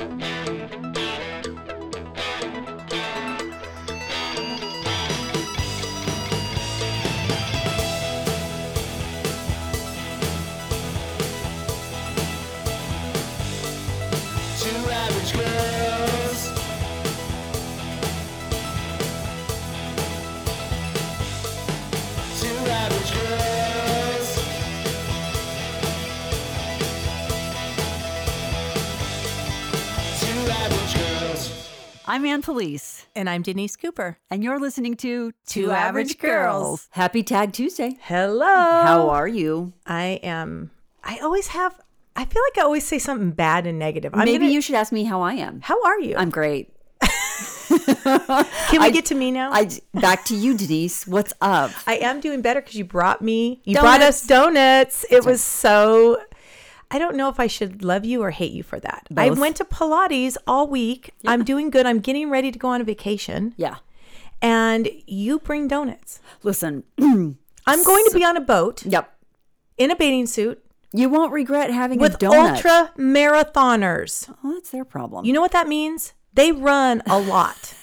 Two I'm Ann Police, And I'm Denise Cooper. and you're listening to Two Average Girls. Happy Tag Tuesday. Hello. How are you? I am. I always have. I feel like I always say something bad and negative. I'm Maybe gonna- you should ask me how I am. How are you? I'm great. Can we I- get to me now? I back to you, Denise. What's up? I am doing better because you brought me. You brought us Donuts. donuts. It was so. I don't know if I should love you or hate you for that. I went to Pilates all week. I'm doing good. I'm getting ready to go on a vacation, Yeah. and you bring donuts. Listen. I'm going to be on a boat yep. in a bathing suit You won't regret having a with donut. ultra marathoners. Oh, that's their problem. You know what that means? They run a lot.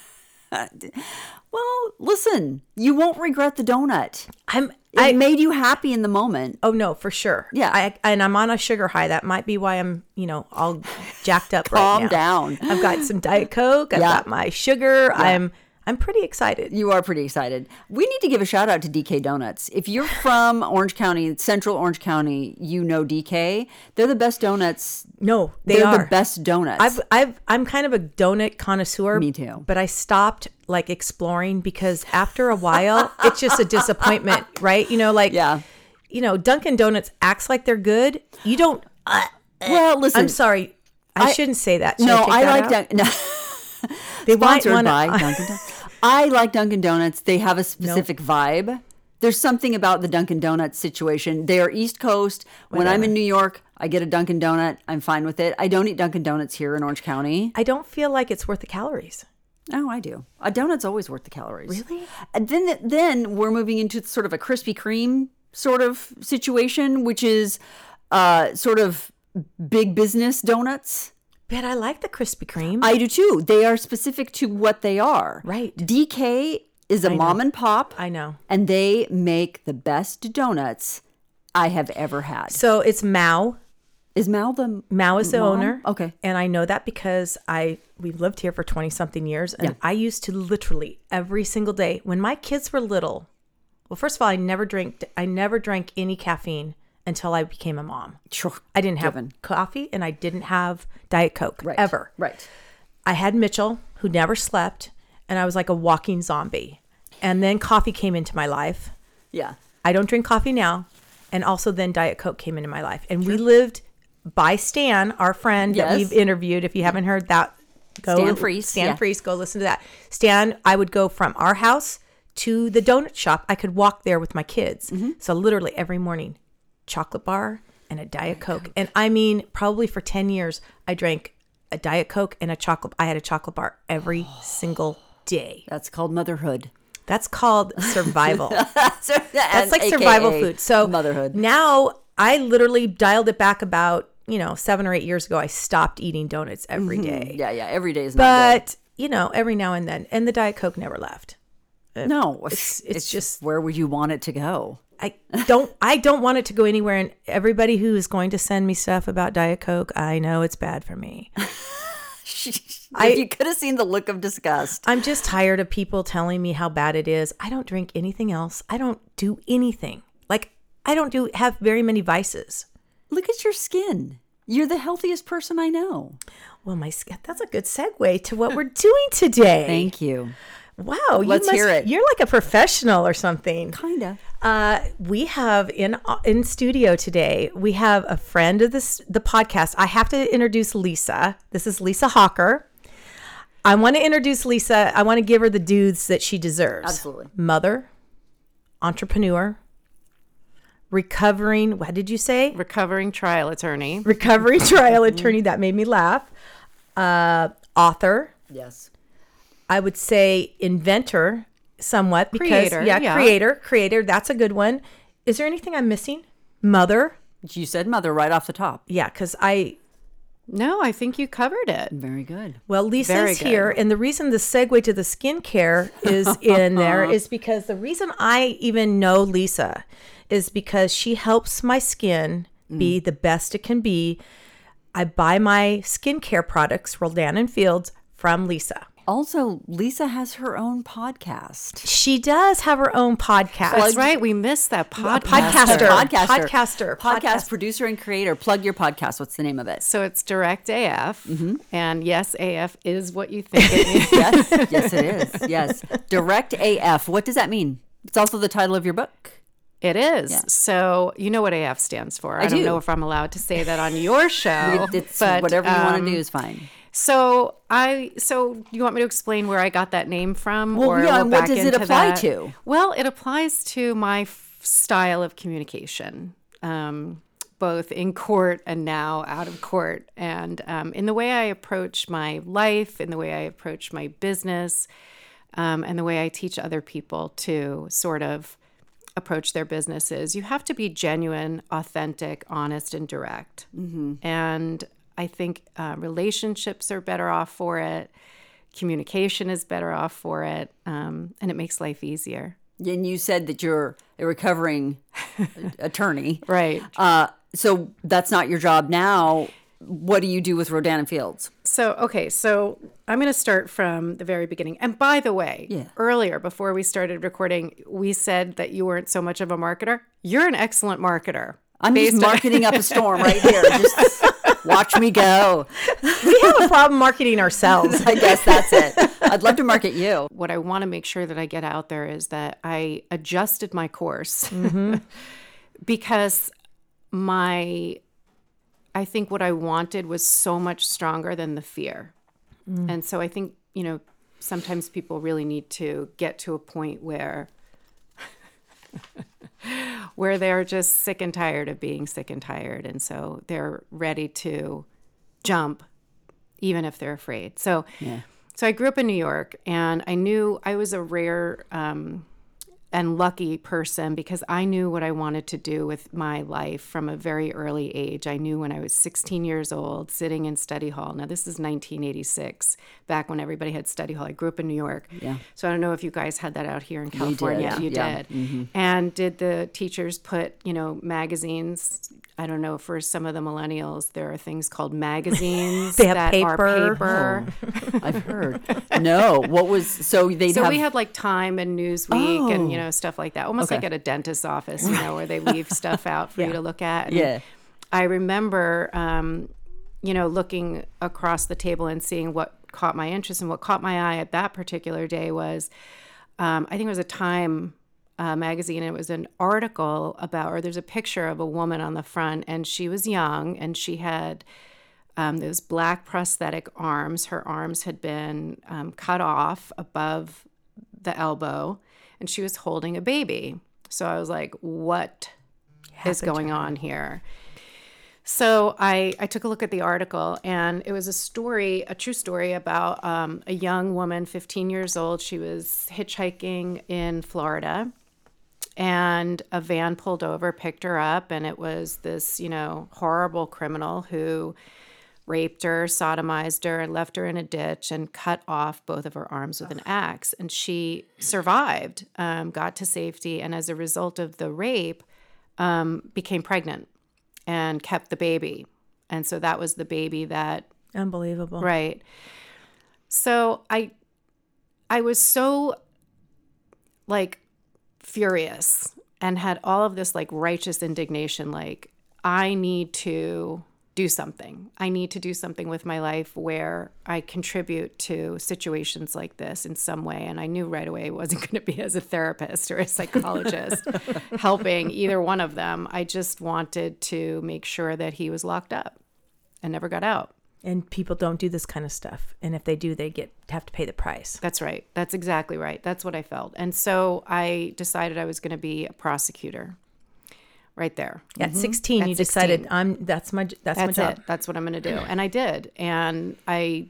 well, listen. You won't regret the donut. I'm. It I made you happy in the moment. oh no for sure. Yeah. I and I'm on a sugar high. That might be why I'm you know all jacked up right Calm now. down. I've got some diet coke. I've Yeah. got my sugar. I'm I'm pretty excited. You are pretty excited. We need to give a shout out to DK Donuts. If you're from Orange County, Central Orange County, you know DK. They're the best donuts. No, they They're are the best donuts. I've I've I'm kind of a donut connoisseur. Me too. But I stopped like exploring because after a while it's just a disappointment, right? You know, like Yeah. you know, Dunkin' Donuts acts like they're good. You don't. Uh, well, listen. I'm sorry. I, I- shouldn't say that. Should No, take I that like? Dunkin'. No. They want Sponsored one- by Dunkin' Donuts. I like Dunkin' Donuts. They have a specific vibe. There's something about the Dunkin' Donuts situation. They are East Coast. When I'm in New York, I get a Dunkin' Donut. I'm fine with it. I don't eat Dunkin' Donuts here in Orange County. I don't feel like it's worth the calories. Oh, I do. A donut's always worth the calories. Really? And then then we're moving into sort of a Krispy Kreme sort of situation, which is uh, sort of big business donuts. But I like the Krispy Kreme. I do too. They are specific to what they are. Right. DK is a mom and pop, I know. and they make the best donuts I have ever had. So it's Mao. Is Mal the Mao is the Mom? owner. Okay. And I know that because I we've lived here for 20 something years and I used to literally every single day when my kids were little. Well, first of all, I never drank I never drank any caffeine until I became a mom. Sure. I didn't have Given. coffee and I didn't have diet coke Right. ever. Right. I had Mitchell, who never slept, and I was like a walking zombie. And then coffee came into my life. Yeah. I don't drink coffee now. And also then Diet Coke came into my life. And we lived by Stan, our friend that we've interviewed. If you haven't heard that, go Stan Freese, Stan yeah. Freese, go listen to that. Stan, I would go from our house to the donut shop. I could walk there with my kids. Mm-hmm. So literally every morning, chocolate bar and a Diet Coke. And I mean, probably for 10 years, I drank a Diet Coke and a chocolate. I had a chocolate bar every oh. single day. That's called motherhood. That's called survival. That's like survival food. So motherhood. Now I literally dialed it back about you know seven or eight years ago. I stopped eating donuts every mm-hmm. day, Yeah, yeah. Every day is not but you know every now and then, and the diet coke never left. good. No, it's- it's just- where would you want it to go? I don't. I don't want it to go anywhere. And everybody who is going to send me stuff about diet coke, I know it's bad for me. I- you could have seen the look of disgust. I'm just tired of people telling me how bad it is. I don't drink anything else. I don't do anything. Like I don't do have very many vices. Look at your skin. You're the healthiest person I know. Well, my skin. That's a good segue to what we're doing today. Thank you. Wow, you Let's must, hear it. You're like a professional or something. Kinda. Uh, we have in in studio today. We have a friend of this the podcast. I have to introduce Lisa. This is Lisa Hawker. I want to introduce Lisa. I want to give her the dues that she deserves. Absolutely. Mother, entrepreneur, recovering. What did you say? recovering trial attorney. Recovery trial attorney. That made me laugh. Uh, author. Yes. I would say inventor somewhat because Creator, yeah, yeah. creator, creator, that's a good one. Is there anything I'm missing? Mother? You said mother right off the top. Yeah, cuz I No, I think you covered it. Very good. Well, Very Lisa's good. here, and the reason the segue to the skincare is in there is because the reason I even know Lisa is because she helps my skin mm. be the best it can be. I buy my skincare products, Rodan and Fields, from Lisa. Also, Lisa has her own podcast. She does have her own podcast. That's right. We missed that podcast. podcaster. Podcaster. Podcaster. Podcast, Podcast. producer and creator. Plug your podcast. What's the name of it? So it's Direct AF. Mm-hmm. And yes, AF is what you think it is. yes, yes, it is. Yes. Direct AF. What does that mean? It's also the title of your book. It is. So you know what AF stands for. I, don't do. know if I'm allowed to say that on your show. It- it's but, whatever you want um, to do is fine. So I so you want me to explain where I got that name from? Well, yeah, and what does it apply that? to? Well, it applies to my f- style of communication, um, both in court and now out of court, and um, in the way I approach my life, in the way I approach my business, um, and the way I teach other people to sort of approach their businesses. You have to be genuine, authentic, honest, and direct. And I think uh, relationships are better off for it. Communication is better off for it, um, and it makes life easier. And you said that you're a recovering attorney. Right. Uh, so that's not your job now. What do you do with Rodan and Fields? So, okay, so I'm going to start from the very beginning. And by the way, Yeah. earlier before we started recording, we said that you weren't so much of a marketer. You're an excellent marketer. I'm just marketing up a storm right here. Just watch me go. We have a problem marketing ourselves. I guess that's it. I'd love to market you. what I want to make sure that I get out there is that I adjusted my course mm-hmm. because my I think what I wanted was so much stronger than the fear. Mm. And so I think, you know, sometimes people really need to get to a point where where they're just sick and tired of being sick and tired and so they're ready to jump even if they're afraid. So yeah. so I grew up in New York and I knew I was a rare um, and lucky person because I knew what I wanted to do with my life from a very early age. I knew when I was 16 years old, sitting in study hall. Now, this is 1986, back when everybody had study hall. I grew up in New York. Yeah. So I don't know if you guys had that out here in California. did, You yeah. Mm-hmm. did. And did the teachers put, you know, magazines? I don't know, for some of the millennials, there are things called magazines They have that paper. are paper. I've heard. No, what was so they'd So have we had like Time and Newsweek and you Oh. Know stuff like that, almost Okay. like at a dentist's office, you know, where they leave stuff out for you to look at. And Yeah. I remember, um, you know, looking across the table and seeing what caught my interest and what caught my eye at that particular day was, um, I think it was a Time uh, magazine. And it was an article about, or there's a picture of a woman on the front, and she was young and she had um, those black prosthetic arms. Her arms had been um, cut off above the elbow, and she was holding a baby. So I was like, what is going on here? So I, I took a look at the article, and it was a story, a true story about um, a young woman, 15 years old. She was hitchhiking in Florida, and a van pulled over, picked her up, and it was this, you know, horrible criminal who raped her, sodomized her, and left her in a ditch and cut off both of her arms with an axe. And she survived, um, got to safety, and as a result of the rape, um, became pregnant and kept the baby. And so that was the baby that Unbelievable. Right. So I I was so like furious and had all of this like righteous indignation like I need to do something. I need to do something with my life where I contribute to situations like this in some way. And I knew right away it wasn't going to be as a therapist or a psychologist helping either one of them. I just wanted to make sure that he was locked up and never got out. And people don't do this kind of stuff. And if they do, they get have to pay the price. That's right. That's exactly right. That's what I felt. And so I decided I was going to be a prosecutor right there. At 16, At you decided I'm that's my that's, my job. it. That's what I'm going to do. And I did. And I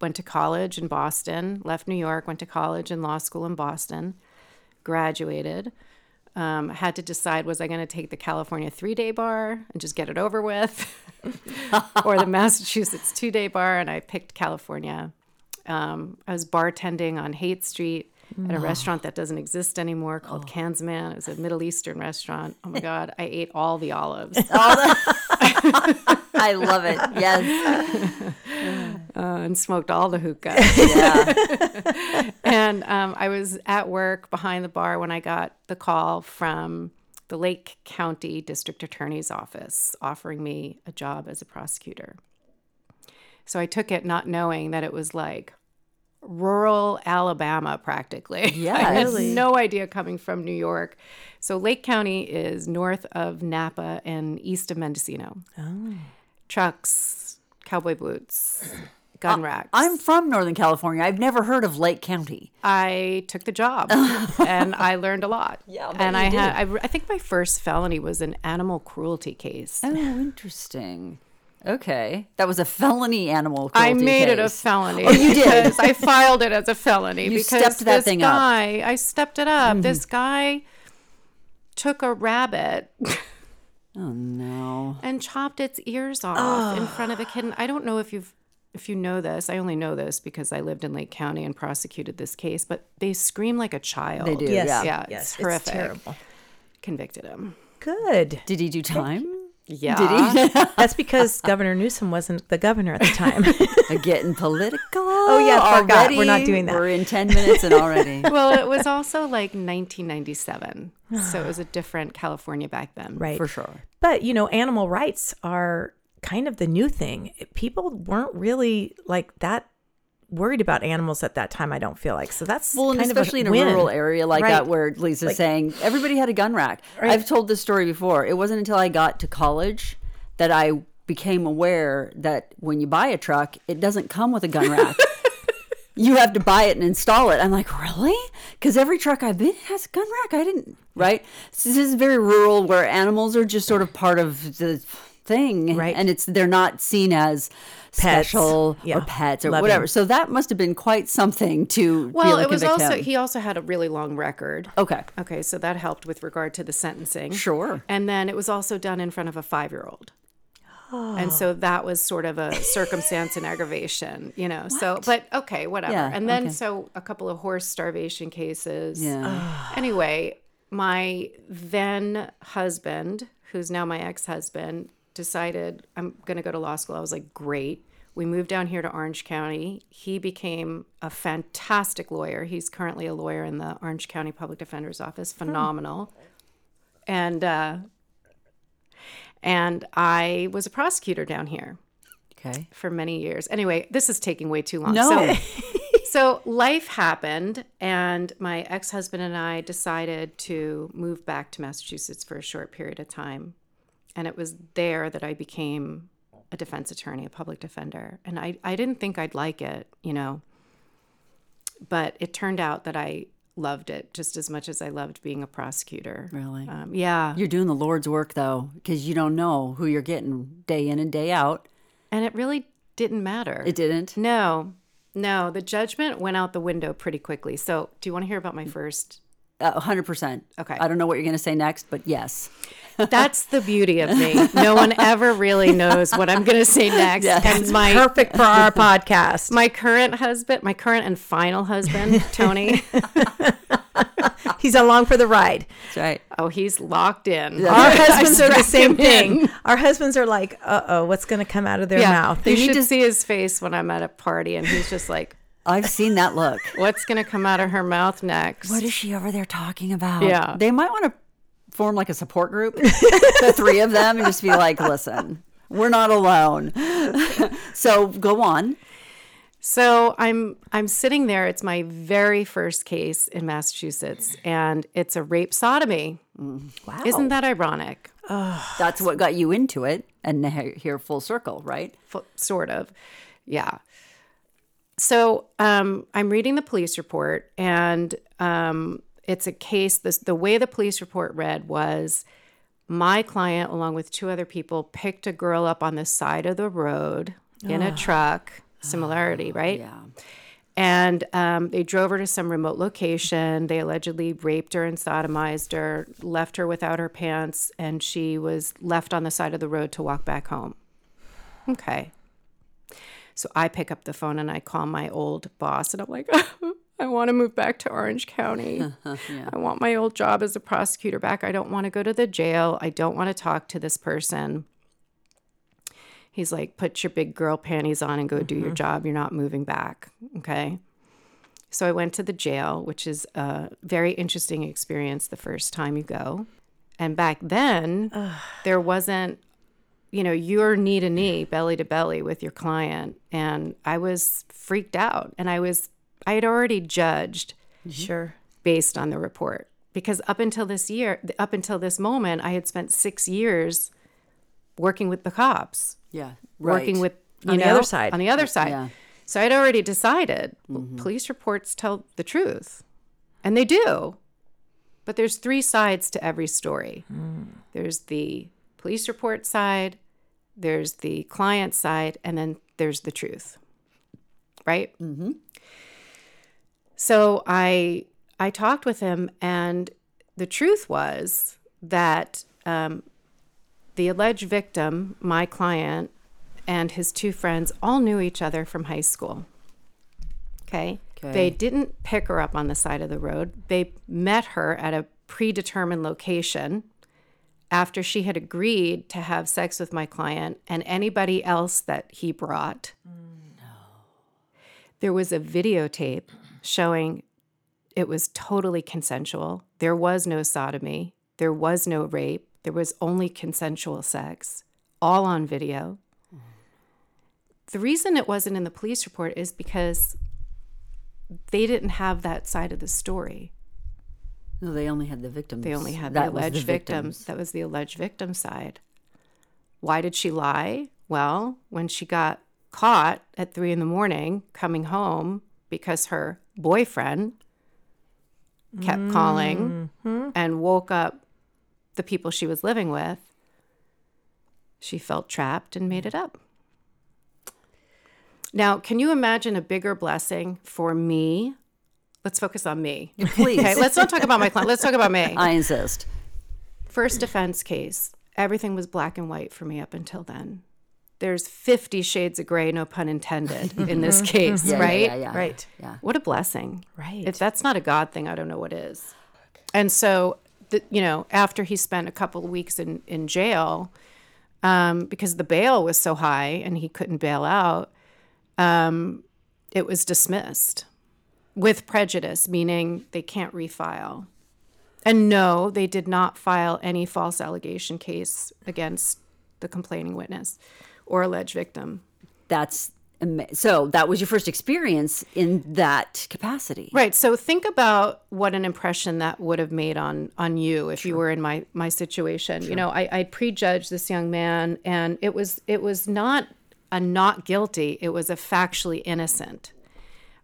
went to college in Boston, left New York, went to college and law school in Boston, graduated, um, had to decide was I going to take the California three day bar and just get it over with, or the Massachusetts two day bar, and I picked California. Um, I was bartending on Haight Street at a restaurant that doesn't exist anymore called Kansman. It was a Middle Eastern restaurant. Oh my God, I ate all the olives. I love it. Yes. uh, and smoked all the hookah. Yeah. and um, I was at work behind the bar when I got the call from the Lake County District Attorney's Office offering me a job as a prosecutor. So I took it not knowing that it was like rural Alabama practically. Yeah, I had really? no idea coming from New York. So Lake County is north of Napa and east of Mendocino. Oh. Trucks, cowboy boots, gun uh, racks. I'm from Northern California. I've never heard of Lake County. I took the job and I learned a lot. Yeah, and I had I, I think my first felony was an animal cruelty case. Oh, interesting. Okay. That was a felony animal I cruelty made it a felony. Oh, you did? I filed it as a felony You because stepped that this thing up. Mm-hmm. guy, I stepped it up. This guy took a rabbit Oh, no. and chopped its ears off in front of a kid. And I don't know if you've if you know this. I only know this because I lived in Lake County and prosecuted this case, but they scream like a child. They do. Yes. Yeah. Yeah, Yes. it's horrific. terrible. Convicted him. Good. Did he do time? Yeah. Did he? That's because Governor Newsom wasn't the governor at the time. Getting political. Oh yeah, forgot. We're not doing that. We're in 10 minutes and already. well, it was also like 1997. so it was a different California back then. right. For sure. But, you know, animal rights are kind of the new thing. People weren't really like that worried about animals at that time, I don't feel like. So that's Well, and especially of in a, a win. rural area like Right. that, where Lisa's Like- saying everybody had a gun rack. I've told this story before. It wasn't until I got to college that I became aware that when you buy a truck, it doesn't come with a gun rack. you have to buy it and install it. I'm like, really? Because every truck I've been has a gun rack. I didn't, right? So this is very rural where animals are just sort of part of the thing. Right. And it's, they're not seen as Pets. special Yeah. or pets or Loving. whatever. So that must have been quite something to Well, it was also him. he also had a really long record. Okay. Okay, so that helped with regard to the sentencing. Sure. And then it was also done in front of a five-year-old. And so that was sort of a circumstance and aggravation, you know. So, but okay, whatever. Yeah, and then okay. so a couple of horse starvation cases. Yeah. Anyway, my then husband, who's now my ex husband, decided I'm going to go to law school. I was like, great. We moved down here to Orange County. He became a fantastic lawyer. He's currently a lawyer in the Orange County Public Defender's Office. Phenomenal. And, uh, and I was a prosecutor down here Okay. for many years. Anyway, this is taking way too long. No. So, so life happened, and my ex husband and I decided to move back to Massachusetts for a short period of time. And it was there that I became a defense attorney, a public defender. And I, I didn't think I'd like it, you know, but it turned out that I loved it just as much as I loved being a prosecutor. Really? Um, yeah. You're doing the Lord's work though, because you don't know who you're getting day in and day out. And it really didn't matter. It didn't. No, no. The judgment went out the window pretty quickly. So, do you want to hear about my first? A hundred percent. Okay. I don't know what you're going to say next, but yes. That's the beauty of me. No one ever really knows what I'm going to say next. And my Perfect for our podcast. my current husband, my current and final husband, Tony. He's along for the ride. That's right. oh, he's locked in. Our husbands are the same thing. in. Our husbands are like, uh oh, what's going to come out of their mouth? You need should to- see his face when I'm at a party, and he's just like, I've seen that look. "What's going to come out of her mouth next?" what is she over there talking about? Yeah. They might want to form like a support group, the three of them, and just be like, listen, we're not alone. so go on. So I'm I'm sitting there. It's my very first case in Massachusetts, and it's a rape sodomy. Wow. Isn't that ironic? That's what got you into it. And here, full circle, right? Sort of, yeah. So um, I'm reading the police report, and um, it's a case. This the way the police report read was. My client, along with two other people, picked a girl up on the side of the road in a truck. Similarity, right? Yeah. And um, they drove her to some remote location. They allegedly raped her and sodomized her, left her without her pants, and she was left on the side of the road to walk back home. Okay. So I pick up the phone and I call my old boss, and I'm like, I want to move back to Orange County. I want my old job as a prosecutor back. I don't want to go to the jail. I don't want to talk to this person. He's like, put your big girl panties on and go do your mm-hmm. job. You're not moving back. Okay. So I went to the jail, which is a very interesting experience the first time you go. And back then, there wasn't, you know, you're knee to knee, belly to belly with your client. And I was freaked out. And I was, I had already judged mm-hmm. Sure. based on the report because up until this year up until this moment i had spent six years working with the cops. Yeah. working with you On the other side. on the other side. Yeah. so i'd already decided well, mm-hmm. police reports tell the truth. And they do. But there's three sides to every story. Mm. There's the police report side there's the client side and then there's the truth. Right mm-hmm. So I I talked with him, and the truth was that um, the alleged victim, my client, and his two friends all knew each other from high school. Okay. Okay. They didn't pick her up on the side of the road. They met her at a predetermined location after she had agreed to have sex with my client and anybody else that he brought No. there was a videotape showing it was totally consensual. There was no sodomy, there was no rape, there was only consensual sex, all on video. The reason it wasn't in the police report is because they didn't have that side of the story. No, they only had the victims. They only had That the alleged victims. victims. That was the alleged victim side. Why did she lie? Well, when she got caught at three in the morning coming home because her boyfriend kept calling mm-hmm. and woke up the people she was living with, she felt trapped and made it up. Now, can you imagine a bigger blessing for me? Let's focus on me. Please. Okay, let's not talk about my client. Let's talk about me. I insist. First defense case, everything was black and white for me up until then. There's 50 shades of gray, no pun intended, in this case, Yeah, right? Yeah, yeah, Right. Yeah. What a blessing. Right. If that's not a God thing, I don't know what is. And so, the, you know, after he spent a couple of weeks in, in jail, um, because the bail was so high and he couldn't bail out, um, it was dismissed with prejudice, meaning they can't refile. And no, they did not file any false allegation case against the complaining witness or alleged victim. That's so. That was your first experience in that capacity. Right. So think about what an impression that would have made on on you if you were in my my situation. You know, I, I prejudged this young man, and it was it was not a not guilty. It was a factually innocent.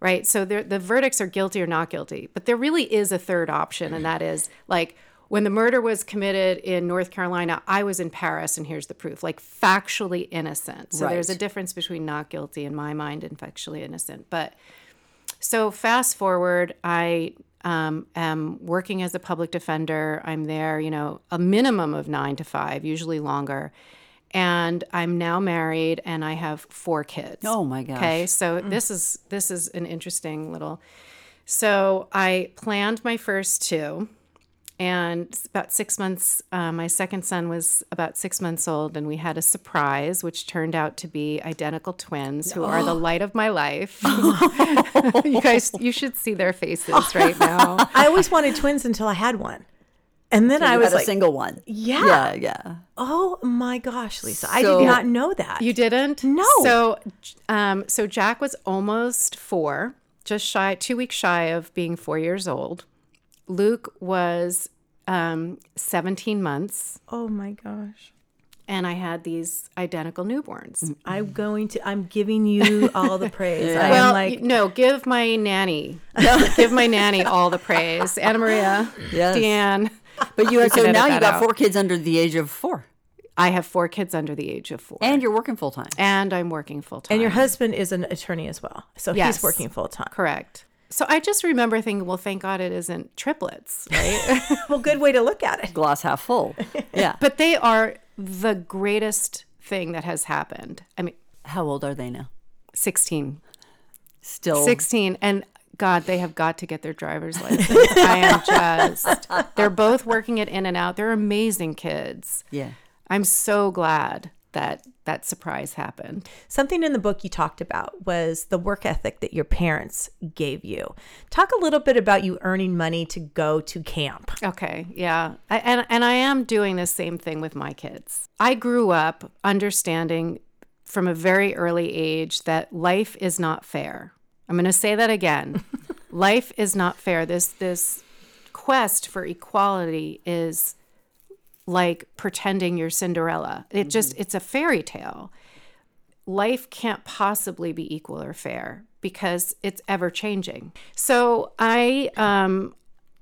Right. So the verdicts are guilty or not guilty, but there really is a third option, and that is like when the murder was committed in North Carolina, I was in Paris, and here's the proof. Like factually innocent. So there's a difference between not guilty in my mind and factually innocent, but. So fast forward, I um, am working as a public defender. I'm there, you know, a minimum of nine to five, usually longer. And I'm now married and I have four kids. Oh, my gosh. Okay, so this is this is an interesting little. So I planned my first two, and about six months. Uh, my second son was about six months old, and we had a surprise, which turned out to be identical twins, who are the light of my life. you guys, you should see their faces right now. I always wanted twins until I had one. And then I was had a like, single one. Yeah. Yeah. Yeah. oh my gosh, Lisa. I did not know that. You didn't? No. So, um, so Jack was almost four, just shy, two weeks shy of being four years old. Luke was um, 17 months, oh my gosh. and I had these identical newborns. I'm going to, I'm giving you all the praise. I'm Well, like, no, give my nanny, give my nanny all the praise. Anna Maria, Yes. Deanne. But you had so now you that got out. four kids under the age of four. I have four kids under the age of four, And you're working full time. and I'm working full time. And your husband is an attorney as well. So Yes. he's working full time. correct. So I just remember thinking, well, thank God it isn't triplets, right? Well, good way to look at it. Glass half full. Yeah. but they are the greatest thing that has happened. I mean, How old are they now? 16, Still 16, and God, they have got to get their driver's license. I am just, they're both working it in and out. They're amazing kids. Yeah. I'm so glad that that surprise happened. Something in the book you talked about was the work ethic that your parents gave you. Talk a little bit about you earning money to go to camp. Okay, yeah. I, and and I am doing the same thing with my kids. I grew up understanding from a very early age that life is not fair. I'm going to say that again. life is not fair. This this quest for equality is like pretending you're Cinderella. It just it's a fairy tale. Life can't possibly be equal or fair because it's ever changing. So I um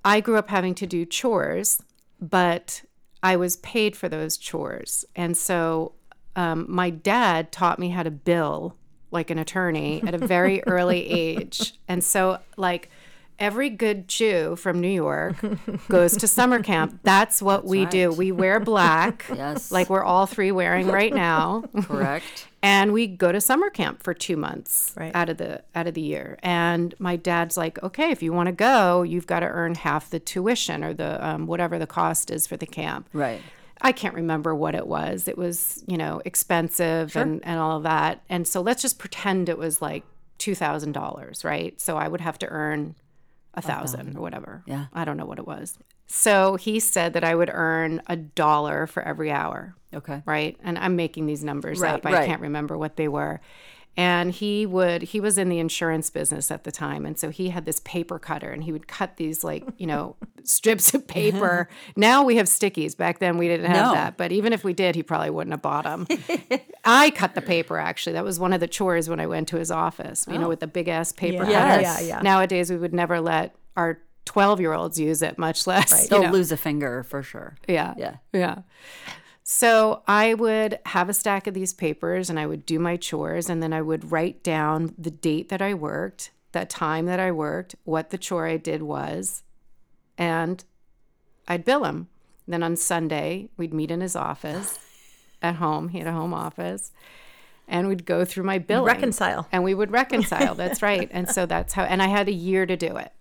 I grew up having to do chores, but I was paid for those chores. And so um, my dad taught me how to bill like an attorney at a very early age. And so, like, every good Jew from New York goes to summer camp. That's what we do. We wear black, Yes. like we're all three wearing right now Correct. and we go to summer camp for two months Right. out of the out of the year and my dad's like okay if you want to go you've got to earn half the tuition or the um, whatever the cost is for the camp Right. i can't remember what it was it was you know expensive and, and all of that and so let's just pretend it was like $2000 right so i would have to earn a thousand or whatever Yeah. i don't know what it was so he said that i would earn a dollar for every hour Okay. right? And I'm making these numbers Right, up. I right. can't remember what they were. And he would, he was in the insurance business at the time. And so he had this paper cutter and he would cut these, like, you know, strips of paper. now we have stickies. Back then we didn't have No. that. But even if we did, he probably wouldn't have bought them. I cut the paper, actually. That was one of the chores when I went to his office, you know, oh. with the big ass paper Yeah. cutter. Yes. Yeah, yeah. Nowadays we would never let our 12 year olds use it, much less. you They'll know. lose a finger for sure. Yeah. Yeah. Yeah. So I would have a stack of these papers and I would do my chores and then I would write down the date that I worked, the time that I worked, what the chore I did was, and I'd bill him. Then on Sunday, we'd meet in his office at home. He had a home office. And we'd go through my billing. Reconcile. And we would reconcile. That's right. And so that's how, and I had a year to do it.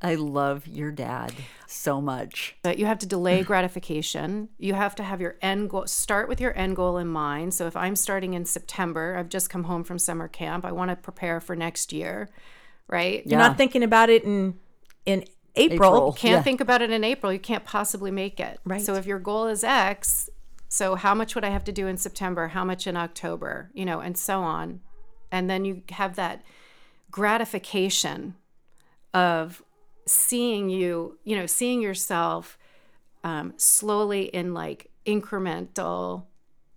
I love your dad so much. But you have to delay gratification. You have to have your end goal, start with your end goal in mind. So if I'm starting in September, I've just come home from summer camp, I want to prepare for next year, right? You're not thinking about it in in April. April. Can't Yeah. think about it in April. You can't possibly make it. Right. So if your goal is X, so how much would I have to do in September? How much in October? You know, and so on. And then you have that gratification of seeing you, you know, seeing yourself um, slowly in like incremental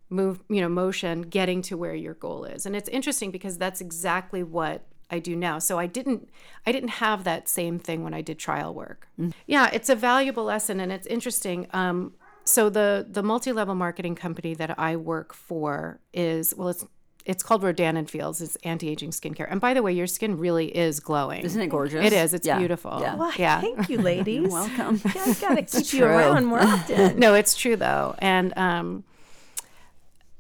move, you know, motion, getting to where your goal is. And it's interesting because that's exactly what I do now. So I didn't I didn't have that same thing when I did trial work. Yeah, it's a valuable lesson and it's interesting. Um, so the the multi-level marketing company that I work for is well it's it's called Rodan and Fields. It's anti-aging skincare. And by the way, your skin really is glowing. Isn't it gorgeous? It is. It's Yeah. beautiful. Yeah. Why, Yeah. Thank you, ladies. You're welcome. Yeah, I gotta keep you true. around more often. no, it's true though, and um,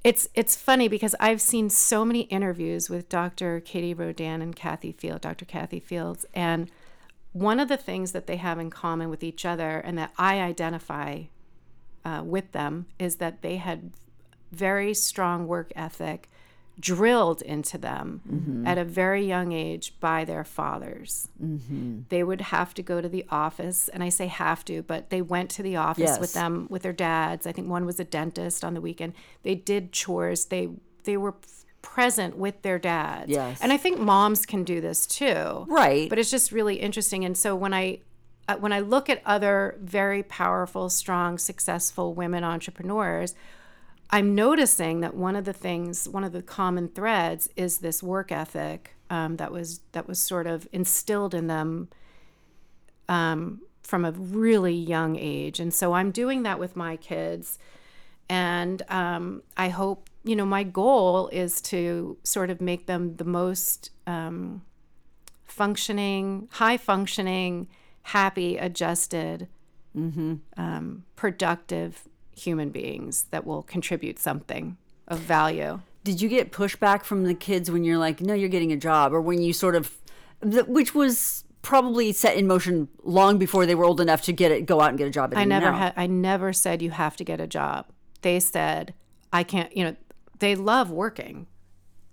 it's it's funny because I've seen so many interviews with Dr. Katie Rodan and Kathy Field, Dr. Kathy Fields, and one of the things that they have in common with each other, and that I identify uh, with them, is that they had very strong work ethic drilled into them at a very young age by their fathers. They would have to go to the office, and I say have to, but they went to the office with them with their dads. I think one was a dentist on the weekend. They did chores. They they were present with their dads. Yes. And I think moms can do this too. Right. But it's just really interesting. And so when I uh, when I look at other very powerful, strong, successful women entrepreneurs, I'm noticing that one of the things, one of the common threads, is this work ethic um, that was that was sort of instilled in them um, from a really young age. And so I'm doing that with my kids, and um, I hope you know my goal is to sort of make them the most um, functioning, high functioning, happy, adjusted, um, productive human beings that will contribute something of value. Did you get pushback from the kids when you're like, no, you're getting a job, or when you sort of, which was probably set in motion long before they were old enough to get it, go out and get a job. I never had. I never said you have to get a job. They said I can't. You know, they love working.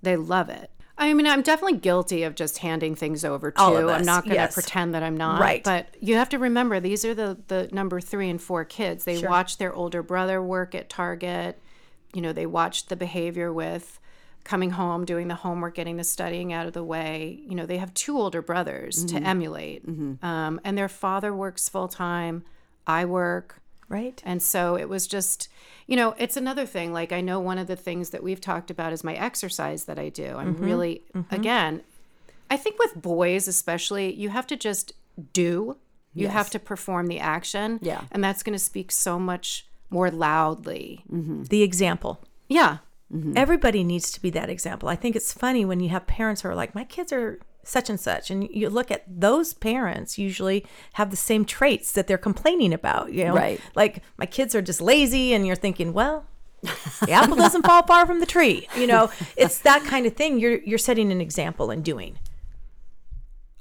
They love it. I mean, I'm definitely guilty of just handing things over to. I'm not going to yes. pretend that I'm not. Right. But you have to remember, these are the the number three and four kids. They watch their older brother work at Target. You know, they watch the behavior with coming home, doing the homework, getting the studying out of the way. You know, they have two older brothers to emulate, um, and their father works full time. I work. Right. And so it was just, you know, it's another thing. Like, I know one of the things that we've talked about is my exercise that I do. I'm mm-hmm. really, mm-hmm. again, I think with boys especially, you have to just do, you have to perform the action. Yeah. And that's going to speak so much more loudly. Mm-hmm. The example. Yeah. Everybody needs to be that example. I think it's funny when you have parents who are like, my kids are such and such. And you look at those parents usually have the same traits that they're complaining about. You know, Right. like my kids are just lazy. And you're thinking, well, the apple doesn't fall far from the tree. You know, it's that kind of thing. You're, you're setting an example and doing.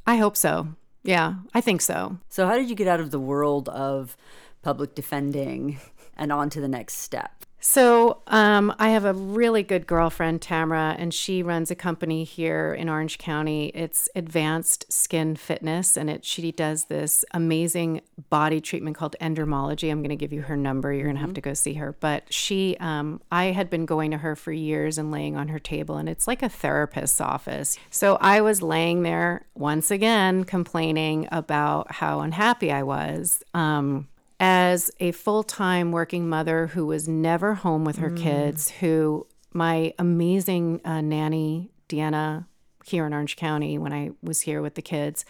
I hope so. Yeah. I think so. So, how did you get out of the world of public defending and on to the next step? So um, I have a really good girlfriend, Tamara, and she runs a company here in Orange County. It's Advanced Skin Fitness, and it she does this amazing body treatment called Endermology. I'm going to give you her number. You're going to have to go see her. But she, um, I had been going to her for years and laying on her table, and it's like a therapist's office. So I was laying there once again, complaining about how unhappy I was. Um, as a full time working mother who was never home with her kids, who my amazing uh, nanny, Deanna, here in Orange County, when I was here with the kids,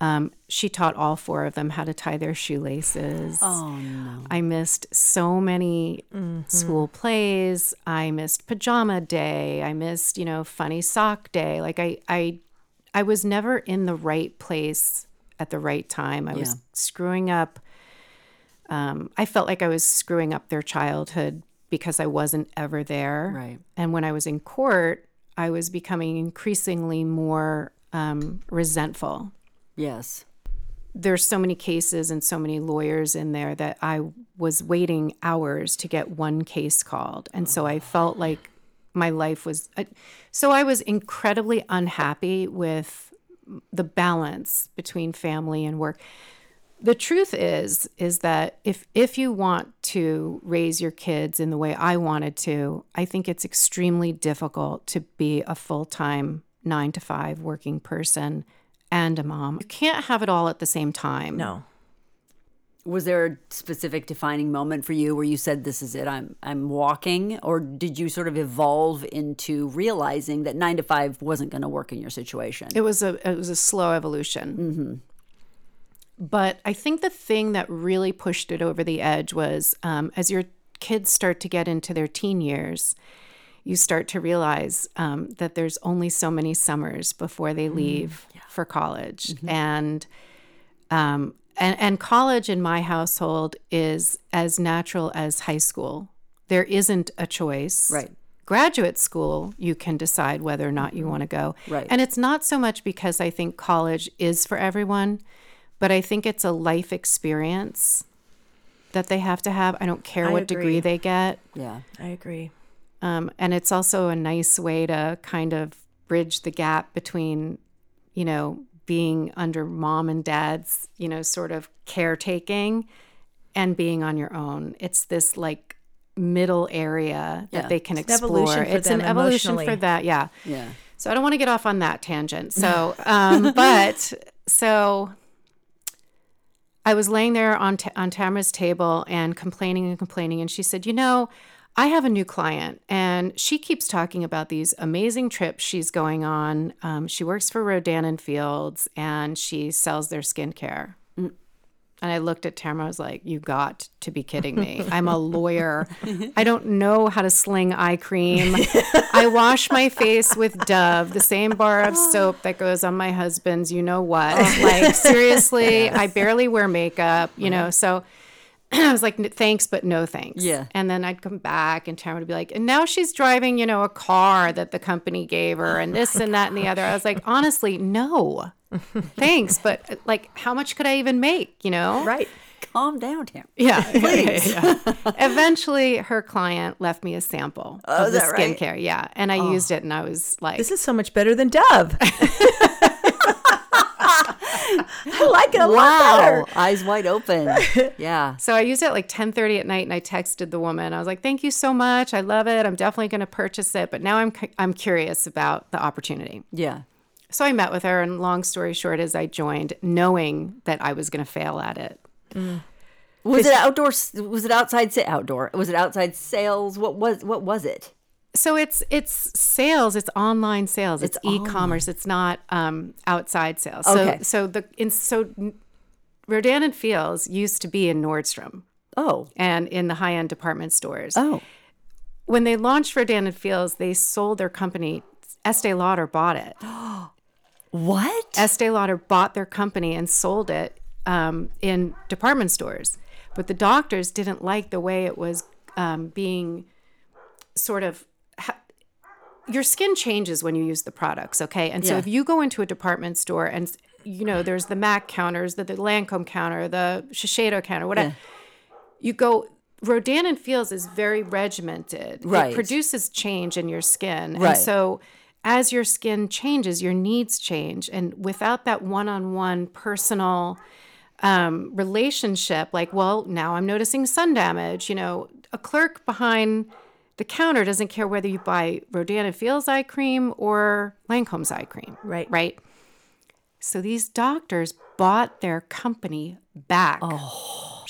um, she taught all four of them how to tie their shoelaces. Oh, no. I missed so many school plays. I missed pajama day. I missed, you know, funny sock day. Like I, I, I was never in the right place at the right time. I was screwing up. Um, I felt like I was screwing up their childhood because I wasn't ever there. Right. And when I was in court, I was becoming increasingly more um, resentful Yes. there's so many cases and so many lawyers in there that I was waiting hours to get one case called. And so I felt like my life was uh, so I was incredibly unhappy with the balance between family and work. The truth is is that if if you want to raise your kids in the way I wanted to, I think it's extremely difficult to be a full-time 9 to 5 working person and a mom. You can't have it all at the same time. No. Was there a specific defining moment for you where you said, "This is it. I'm I'm walking," or did you sort of evolve into realizing that nine to five wasn't going to work in your situation? It was a it was a slow evolution. Mm-hmm. But I think the thing that really pushed it over the edge was um, as your kids start to get into their teen years, you start to realize um, that there's only so many summers before they leave for college, and um, and and college in my household is as natural as high school. There isn't a choice, Right. Graduate school, you can decide whether or not you want to go, Right. And it's not so much because I think college is for everyone, but I think it's a life experience that they have to have. I don't care I what degree they get. yeah. I agree. Um, and it's also a nice way to kind of bridge the gap between, you know, being under mom and dad's, you know, sort of caretaking and being on your own. It's this like middle area that they can It's explore. evolution for it's an evolution for that. Yeah. Yeah. So I don't want to get off on that tangent. So, um, but so I was laying there on t- on Tamara's table and complaining and complaining, and she said, "You know, I have a new client, and she keeps talking about these amazing trips she's going on. Um, she works for Rodan and Fields, and she sells their skincare." And I looked at Tamara. I was like, "You got to be kidding me! I'm a lawyer. I don't know how to sling eye cream. I wash my face with Dove, the same bar of soap that goes on my husband's. You know what? Oh. Like seriously, I barely wear makeup. You uh-huh. know, so." I was like, thanks, but no thanks. Yeah. And then I'd come back and Tamara would be like, and now she's driving, you know, a car that the company gave her and this and that and the other. I was like, honestly, no. Thanks. But uh, like, how much could I even make, you know? Right. Calm down, Tam. Yeah. yeah. Eventually, her client left me a sample of the right? skincare. Yeah. And I used it and I was like, This is so much better than Dove. I like it a lot Wow. better. Eyes wide open. Yeah. So I used it at like 10:30 at night and I texted the woman. I was like, "Thank you so much. I love it. I'm definitely going to purchase it, but now I'm cu- I'm curious about the opportunity." Yeah. So I met with her and long story short is I joined knowing that I was going to fail at it. Mm. Was it outdoor? Was it outside? Say outdoor. Was it outside sales? What was? What was it? So it's it's sales, it's online sales, it's, e-commerce, it's not um, outside sales. So Okay. so the in so Rodan and Fields used to be in Nordstrom Oh. and in the high-end department stores. Oh. When they launched Rodan and Fields, they sold their company. Estee Lauder bought it. What? Estee Lauder bought their company and sold it um, in department stores. But the doctors didn't like the way it was um, being sort of. Your skin changes when you use the products, okay? And so Yeah. if you go into a department store and you know there's the Mac counters, the, the Lancome counter, the Shiseido counter, whatever, Yeah. you go. Rodan and Fields is very regimented. Right. It produces change in your skin. Right. And so as your skin changes, your needs change. And without that one on one personal um, relationship, like, well, now I'm noticing sun damage, you know, a clerk behind the counter doesn't care whether you buy Rodan and Fields eye cream or Lancome's eye cream. Right. Right. So these doctors bought their company back.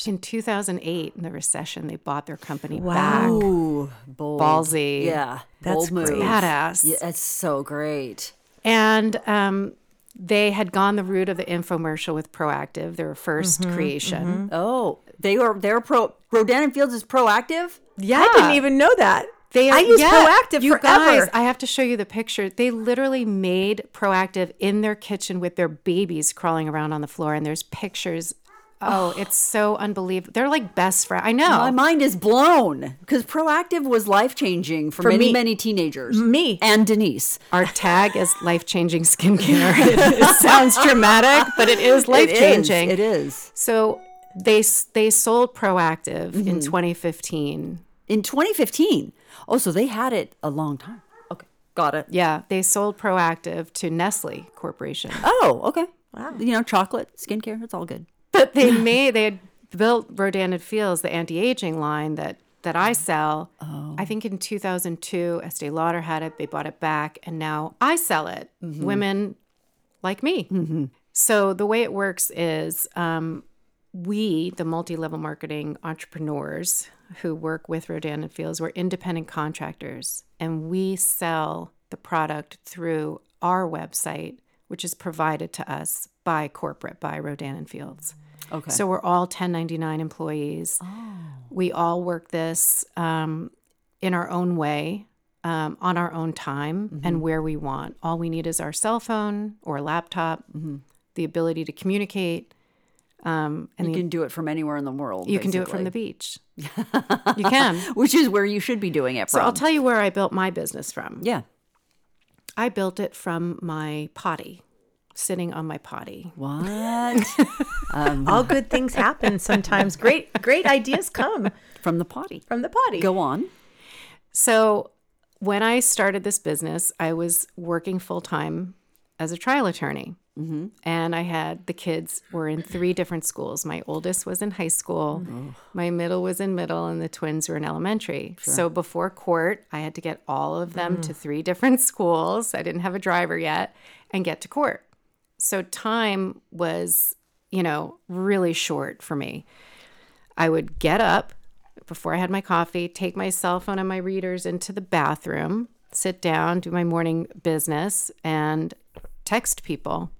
In 2008, in the recession, they bought their company back. Wow. bold. Ballsy. Yeah. That's bold great. Badass. Yeah, that's so great. And um, they had gone the route of the infomercial with Proactiv, their 1st creation. Oh, they were they're pro. Rodan and Fields is proactive. Yeah. I didn't even know that. They are, I use yeah, Proactiv you forever. Guys, I have to show you the picture. They literally made Proactiv in their kitchen with their babies crawling around on the floor, and there's pictures. Oh, it's so unbelievable. They're like best friends. I know. My mind is blown because proactive was life changing for, many me. many teenagers. Me. and Denise. Our tag is life changing skincare. it sounds dramatic, but it is life changing. It is. So they they sold Proactiv Mm-hmm. in 2015. In 2015. Oh, so they had it a long time. Okay, got it. Yeah, they sold Proactiv to Nestle Corporation. Oh, okay. Wow. You know, chocolate, skincare, it's all good. But they made they had built Rodan and Fields, the anti-aging line that that I sell. Oh. I think in 2002, Estee Lauder had it. They bought it back, and now I sell it. Mm-hmm. Women like me. So the way it works is um, we, the multi-level marketing entrepreneurs who work with Rodan and Fields, we're independent contractors, and we sell the product through our website, which is provided to us by corporate by Rodan and Fields. Okay. So we're all 1099 employees. Oh. We all work this um, in our own way, um, on our own time, and where we want. All we need is our cell phone or laptop, the ability to communicate, um, and you the, can do it from anywhere in the world. you can do it from the beach. you can. Which is where you should be doing it So from. I'll tell you where I built my business from. yeah. I built it from my potty, sitting on my potty. What? All good things happen sometimes. Great, great ideas come from the potty. from the potty. Go on. So when I started this business, I was working full time as a trial attorney. Mm-hmm. And I had the kids were in three different schools. My oldest was in high school, my middle was in middle, and the twins were in elementary. So before court, I had to get all of them to mm. three different schools. I didn't have a driver yet and get to court. So time was, you know, really short for me. I would get up before I had my coffee, take my cell phone and my readers into the bathroom, sit down, do my morning business, and text people.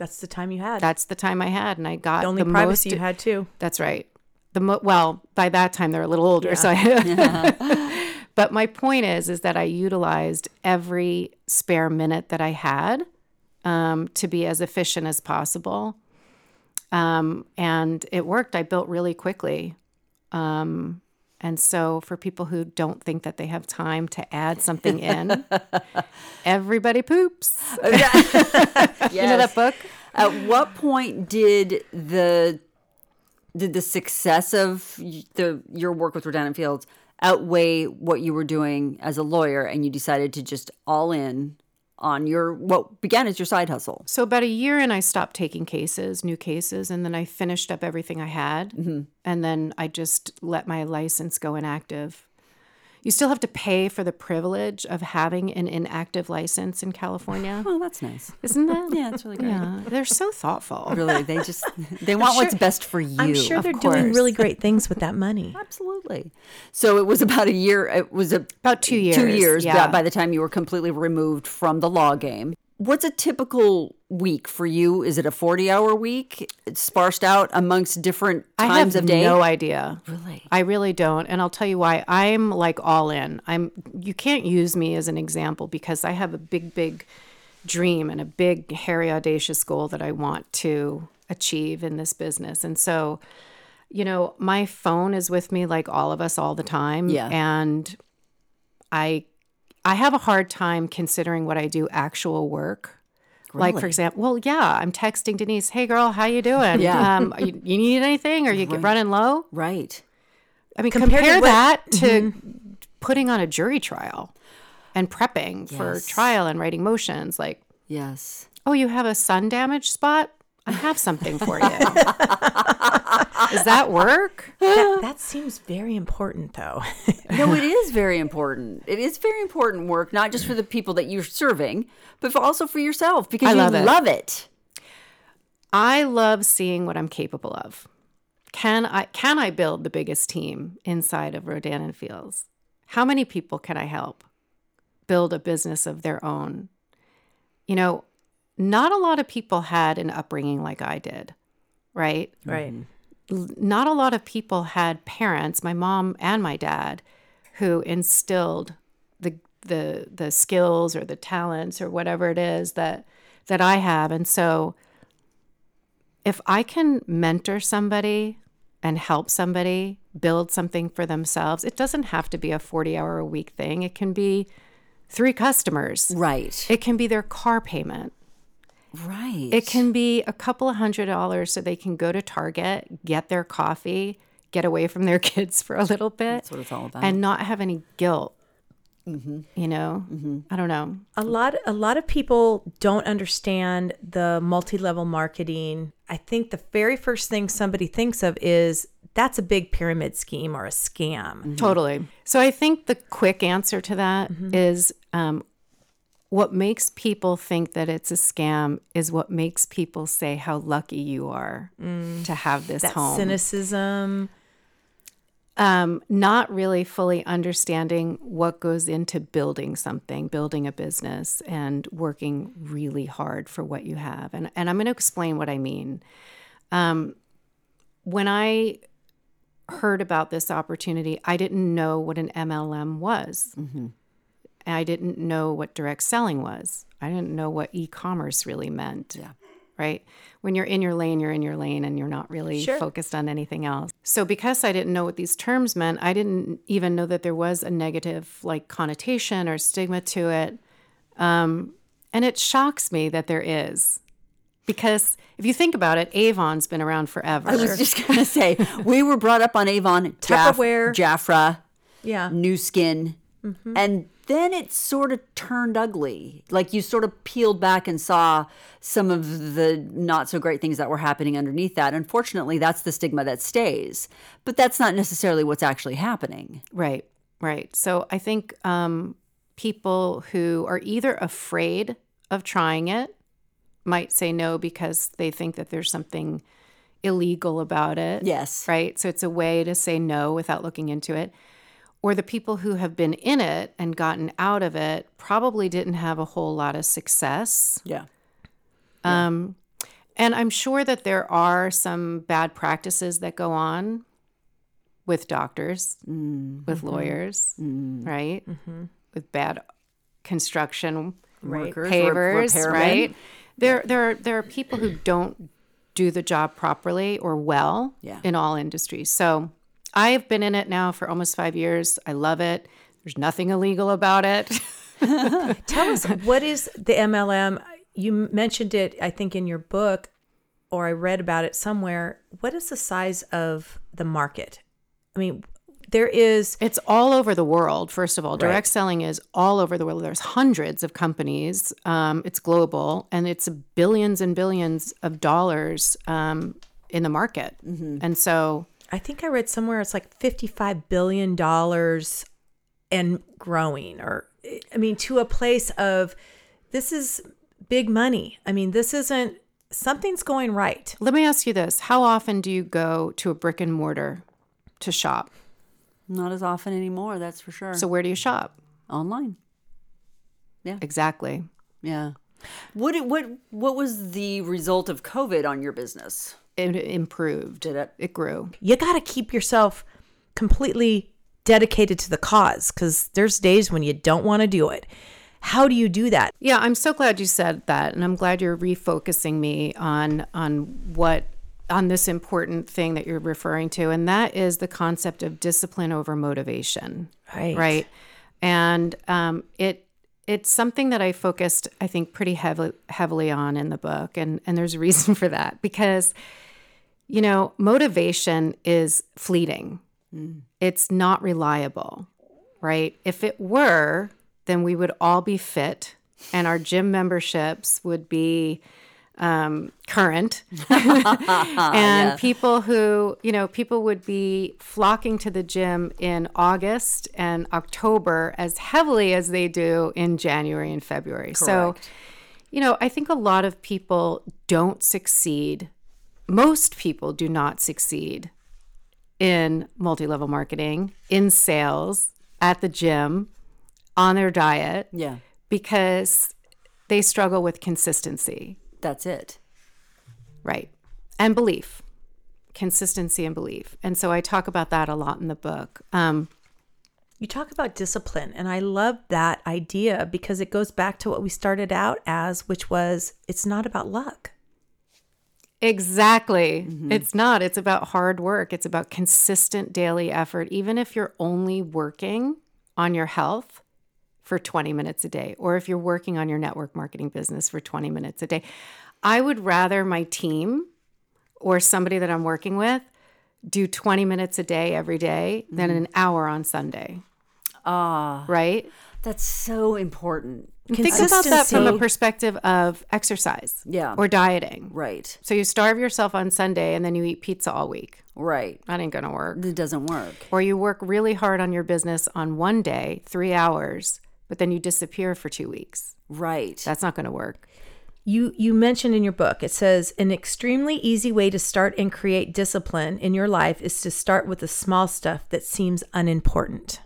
That's the time you had. That's the time I had, and I got the only the privacy most. you had too. That's right. The mo- well, by that time they're a little older, so I. yeah. but my point is, is that I utilized every spare minute that I had um, to be as efficient as possible, um, and it worked. I built really quickly. Um, and so, for people who don't think that they have time to add something in, everybody poops. Oh, you know that book? At what point did the did the success of the your work with Rodan and Fields outweigh what you were doing as a lawyer, and you decided to just all in on your what began as your side hustle? So about a year in, I stopped taking cases, new cases, and then I finished up everything I had, mm-hmm. and then I just let my license go inactive. You still have to pay for the privilege of having an inactive license in California, Oh, that's nice. isn't that? Yeah, that's really great. Yeah, they're so thoughtful. Really, they just they want what's best for you. I'm sure they're doing really great things with that money. Absolutely. So it was about a year. It was a, About two years. Two years. yeah. By the time you were completely removed from the law game. What's a typical week for you? Is it a forty-hour week, It's sparsed out amongst different times of day? I have no idea. Really? I really don't. And I'll tell you why. I'm like all in. I'm you can't use me as an example because I have a big, big dream and a big, hairy, audacious goal that I want to achieve in this business. And so, you know, my phone is with me like all of us all the time. Yeah. And I I have a hard time considering what I do actual work. Like for example, well, yeah, I'm texting Denise, "Hey girl, how you doing? Yeah. um, you, you need anything? Are you get running low?" Right. I mean, Compared compare to what- that to putting on a jury trial and prepping for trial and writing motions. Like, Yes. oh, you have a sun damage spot? I have something for you. Does that work? that, that seems very important, though. No, it is very important. It is very important work, not just for the people that you're serving, but for also for yourself because I you love it. love it. I love seeing what I'm capable of. Can I can I build the biggest team inside of Rodan and Fields? How many people can I help build a business of their own? You know, not a lot of people had an upbringing like I did, right? right. Mm-hmm. Not a lot of people had parents, my mom and my dad, who instilled the the the skills or the talents or whatever it is that that I have. And so if I can mentor somebody and help somebody build something for themselves, it doesn't have to be a 40 hour a week thing. It can be three customers. Right. It can be their car payment. Right. It can be a couple of hundred dollars so they can go to Target, get their coffee, get away from their kids for a little bit. That's what it's all about. And not have any guilt. Mm-hmm. You know, I don't know. A lot a lot of people don't understand the multi-level marketing. I think the very first thing somebody thinks of is that's a big pyramid scheme or a scam. Totally. So I think the quick answer to that is um, what makes people think that it's a scam is what makes people say how lucky you are to have this That home. cynicism. um, not really fully understanding what goes into building something, building a business, and working really hard for what you have. And and I'm going to explain what I mean. Um, when I heard about this opportunity, I didn't know what an MLM was. And I didn't know what direct selling was. I didn't know what e-commerce really meant. Yeah. Right? When you're in your lane, you're in your lane and you're not really Sure. focused on anything else. So because I didn't know what these terms meant, I didn't even know that there was a negative like connotation or stigma to it. Um, and it shocks me that there is. Because if you think about it, Avon's been around forever. I was just gonna say we were brought up on Avon, Jaff- Tupperware. Jafra, Yeah. Nu Skin, and then it sort of turned ugly. Like you sort of peeled back and saw some of the not so great things that were happening underneath that. Unfortunately, that's the stigma that stays, but that's not necessarily what's actually happening. Right, right. So I think um, people who are either afraid of trying it might say no because they think that there's something illegal about it. Yes. Right. So it's a way to say no without looking into it. Or the people who have been in it and gotten out of it probably didn't have a whole lot of success. Yeah. Um, And I'm sure that there are some bad practices that go on with doctors, mm-hmm. with lawyers, mm-hmm. right? Mm-hmm. With bad construction Workers, pavers, right? There, there, are, there are people who don't do the job properly or well Yeah. in all industries. So I have been in it now for almost five years. I love it. There's nothing illegal about it. Tell us what is the MLM? You mentioned it, I think, in your book, or I read about it somewhere. What is the size of the market? I mean, there is It's all over the world. First of all, direct selling is all over the world. There's hundreds of companies. Um, it's global, and it's billions and billions of dollars um, in the market. And so, I think I read somewhere it's like $55 billion and growing, or I mean, to a place of this is big money. I mean, this isn't something's going right. let me ask you this: How often do you go to a brick and mortar to shop? Not as often anymore, that's for sure. So, where do you shop? online. Yeah. Exactly. Yeah. What what what was the result of COVID on your business? It improved. Did it? It grew. You got to keep yourself completely dedicated to the cause because there's days when you don't want to do it. How do you do that? Yeah, I'm so glad you said that, and I'm glad you're refocusing me on on what on this important thing that you're referring to, and that is the concept of discipline over motivation. Right. Right. And um, it it's something that I focused, I think, pretty heavily heavily on in the book, and and there's a reason for that because, you know, motivation is fleeting. Mm. It's not reliable, right? If it were, then we would all be fit, and our gym memberships would be um, current. And people who you know people would be flocking to the gym in august and october as heavily as they do in january and february. So you know i think a lot of people don't succeed. Most people do not succeed in multi-level marketing in sales at the gym on their diet Yeah. because they struggle with consistency That's it. Right. And belief, consistency and belief. And so I talk about that a lot in the book. Um, You talk about discipline, and I love that idea because it goes back to what we started out as, which was it's not about luck. exactly. It's not. It's about hard work, it's about consistent daily effort, even if you're only working on your health for 20 minutes a day, or if you're working on your network marketing business for 20 minutes a day. I would rather my team or somebody that I'm working with do 20 minutes a day every day than an hour on Sunday. Ah. Right? That's so important. Think about that from a perspective of exercise Yeah. or dieting. Right. So you starve yourself on Sunday and then you eat pizza all week. Right. That ain't gonna work. It doesn't work. Or you work really hard on your business on one day, three hours, but then you disappear for two weeks. Right. That's not gonna work. You you mentioned in your book it says an extremely easy way to start and create discipline in your life is to start with the small stuff that seems unimportant.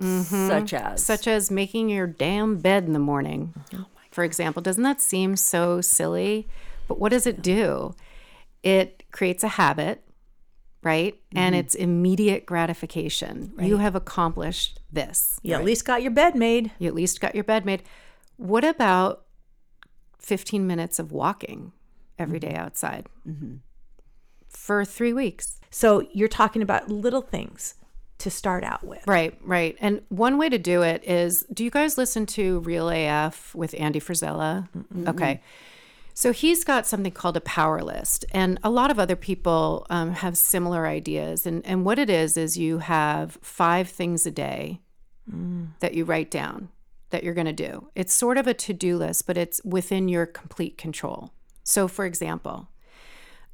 Mm-hmm. Such as. Such as making your damn bed in the morning, oh for example. Doesn't that seem so silly? But what does it do? It creates a habit, right? And mm-hmm. it's immediate gratification. You have accomplished this. You at least got your bed made. You at least got your bed made. What about 15 minutes of walking every day mm-hmm. outside mm-hmm. for three weeks? So you're talking about little things to start out with. Right, right. And one way to do it is do you guys listen to Real AF with Andy Frisella? Okay. So he's got something called a power list, and a lot of other people um, have similar ideas. And, and what it is, is you have five things a day that you write down that you're going to do. It's sort of a to do list, but it's within your complete control. So, for example,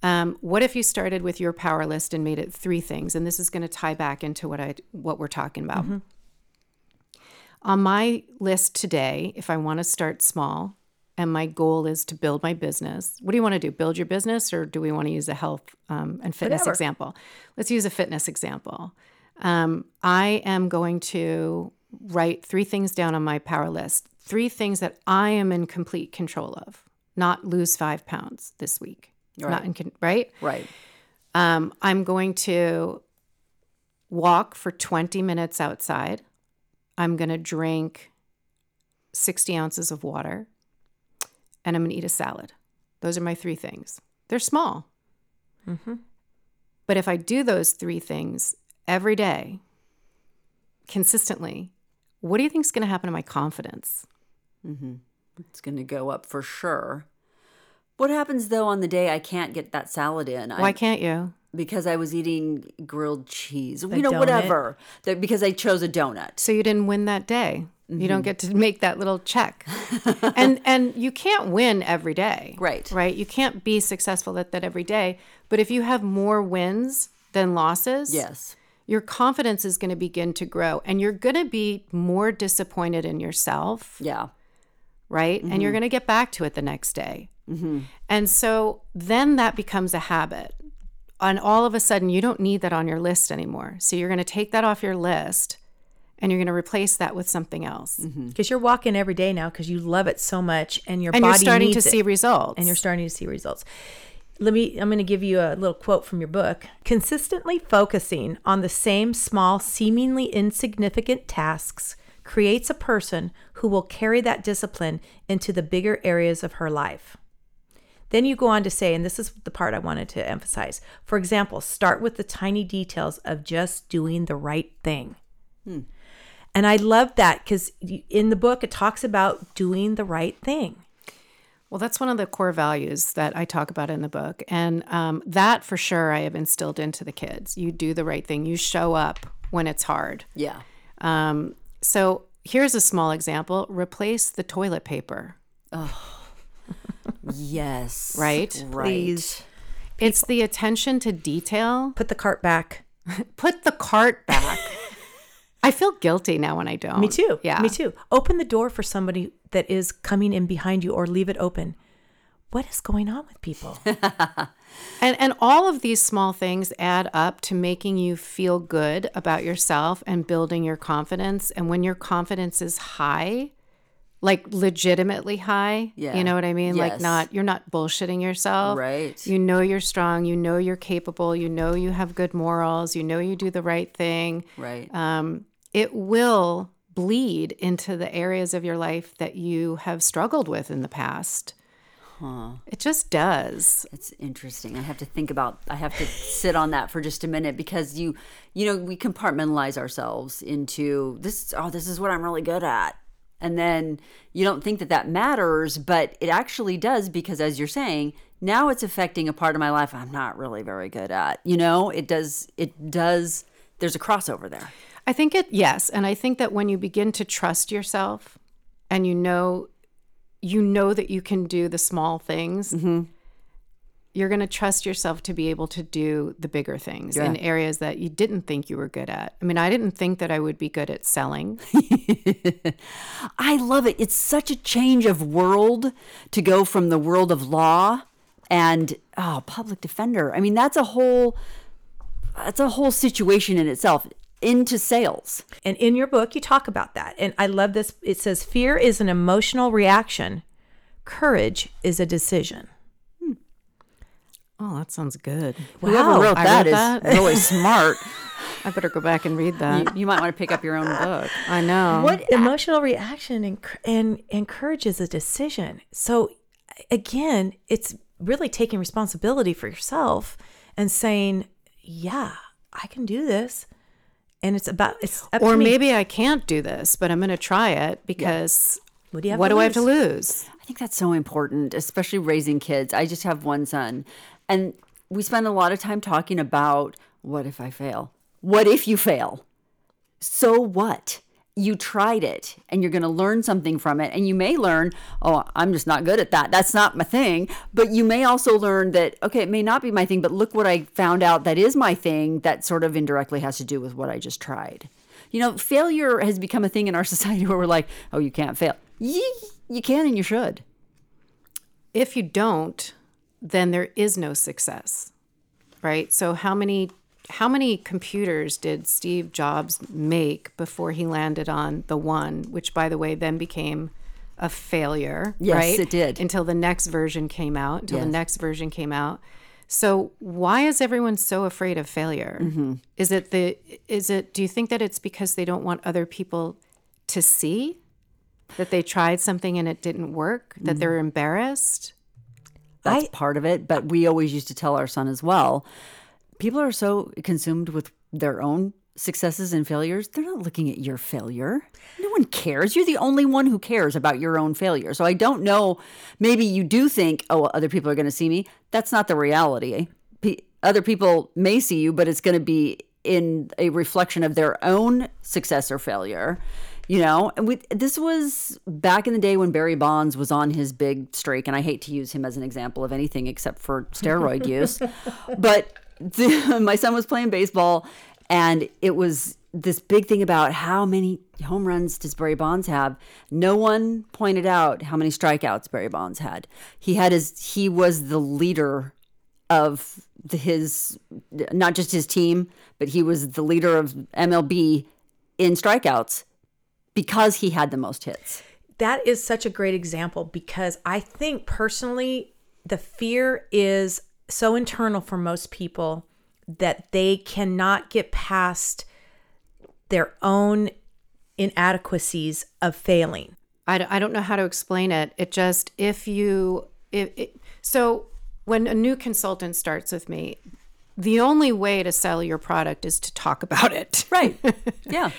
um, what if you started with your power list and made it three things? And this is going to tie back into what I what we're talking about. On my list today, if I want to start small and my goal is to build my business, what do you want to do? Build your business, or do we want to use a health um, and fitness Whatever. example? Let's use a fitness example. Um, I am going to write three things down on my power list, three things that I am in complete control of. not lose five pounds this week. Not Right. in, con- right? Right. Um, I'm going to walk for 20 minutes outside. I'm going to drink 60 ounces of water and I'm going to eat a salad. Those are my three things. They're small. Mm-hmm. But if I do those three things every day, consistently, what do you think is going to happen to my confidence? Mm-hmm. It's going to go up for sure. What happens though on the day I can't get that salad in? Why I, can't you? Because I was eating grilled cheese. A you know, donut. whatever. That because I chose a donut. So you didn't win that day. You Mm-hmm. don't get to make that little check. and and you can't win every day. Right. Right? You can't be successful at that every day, but if you have more wins than losses, Yes. your confidence is going to begin to grow and you're going to be more disappointed in yourself, Yeah. right? And you're going to get back to it the next day. And so then that becomes a habit. And all of a sudden, you don't need that on your list anymore. So you're going to take that off your list and you're going to replace that with something else. Mm-hmm. Because you're walking every day now because you love it so much and your And body you're starting to it. see results. and you're starting to see results. Let me I'm going to give you a little quote from your book. Consistently focusing on the same small seemingly insignificant tasks creates a person who will carry that discipline into the bigger areas of her life. Then you go on to say, and this is the part I wanted to emphasize. For example, start with the tiny details of just doing the right thing. And I love that because in the book, it talks about doing the right thing. Well, that's one of the core values that I talk about in the book. And um, that for sure I have instilled into the kids. You do the right thing, you show up when it's hard. Yeah. Um, so here's a small example replace the toilet paper, Yes. Right? Right. Please. it's the attention to detail. Put the cart back. Put the cart back. I feel guilty now when I don't. Me too. Yeah. Me too. Open the door for somebody that is coming in behind you or leave it open. What is going on with people? And and all of these small things add up to making you feel good about yourself and building your confidence. And when your confidence is high, like legitimately high, Yeah. you know what I mean? Like not you're not bullshitting yourself. Right. You know you're strong, you know you're capable, you know you have good morals, you know you do the right thing. Right. Um, it will bleed into the areas of your life that you have struggled with in the past. Huh. It just does. It's interesting. I have to think about. I have to sit on that for just a minute because you, you know, we compartmentalize ourselves into this. Oh, this is what I'm really good at, and then you don't think that that matters, but it actually does because, as you're saying, now it's affecting a part of my life I'm not really very good at. You know, it does. It does. There's a crossover there. I think it, yes. And I think that when you begin to trust yourself and you know, you know that you can do the small things, mm-hmm. You're going to trust yourself to be able to do the bigger things in areas that you didn't think you were good at. I mean, I didn't think that I would be good at selling. I love it. It's such a change of world to go from the world of law and oh, public defender. I mean, that's a whole that's a whole situation in itself into sales. and in your book, you talk about that. And I love this. It says, Fear is an emotional reaction, courage is a decision. Oh, that sounds good. Whoever wrote I that wrote is that. really smart. I better go back and read that. you might want to pick up your own book. I know. What emotional reaction and, and, and courage is a decision. So, again, it's really taking responsibility for yourself and saying, Yeah, I can do this. And it's about, it's up Or to me. maybe I can't do this, but I'm going to try it because What do you have what to do I have to lose? lose? I think that's so important, especially raising kids. I just have one son, and we spend a lot of time talking about what if I fail? What if you fail? So what? You tried it and you're going to learn something from it. And you may learn, oh, I'm just not good at that. That's not my thing. But you may also learn that, okay, it may not be my thing, but look what I found out that is my thing that sort of indirectly has to do with what I just tried. You know, failure has become a thing in our society where we're like, oh, you can't fail. You, you can and you should. if you don't, then there is no success. Right? So how many how many computers did Steve Jobs make before he landed on the one, which by the way then became a failure, Yes, right? it did. Until the next version came out, until the next version came out. So why is everyone so afraid of failure? Mm-hmm. Is it the is it do you think that it's because they don't want other people to see that they tried something and it didn't work, that they're Mm-hmm. embarrassed? That's I- part of it. But we always used to tell our son as well people are so consumed with their own successes and failures, they're not looking at your failure. No one cares. You're the only one who cares about your own failure. So I don't know. Maybe you do think, oh, other people are going to see me. That's not the reality. Pe- other people may see you, but it's going to be in a reflection of their own success or failure. You know, and we, this was back in the day when Barry Bonds was on his big streak, and I hate to use him as an example of anything except for steroid use, but the, my son was playing baseball, and it was this big thing about how many home runs does Barry Bonds have. No one pointed out how many strikeouts Barry Bonds had. He had his he was the leader of the, his not just his team, but he was the leader of MLB in strikeouts because he had the most hits. that is such a great example because I think personally the fear is so internal for most people that they cannot get past their own inadequacies of failing. I, d- I don't know how to explain it. It just, if you, if it, so when a new consultant starts with me, the only way to sell your product is to talk about it. Right. yeah.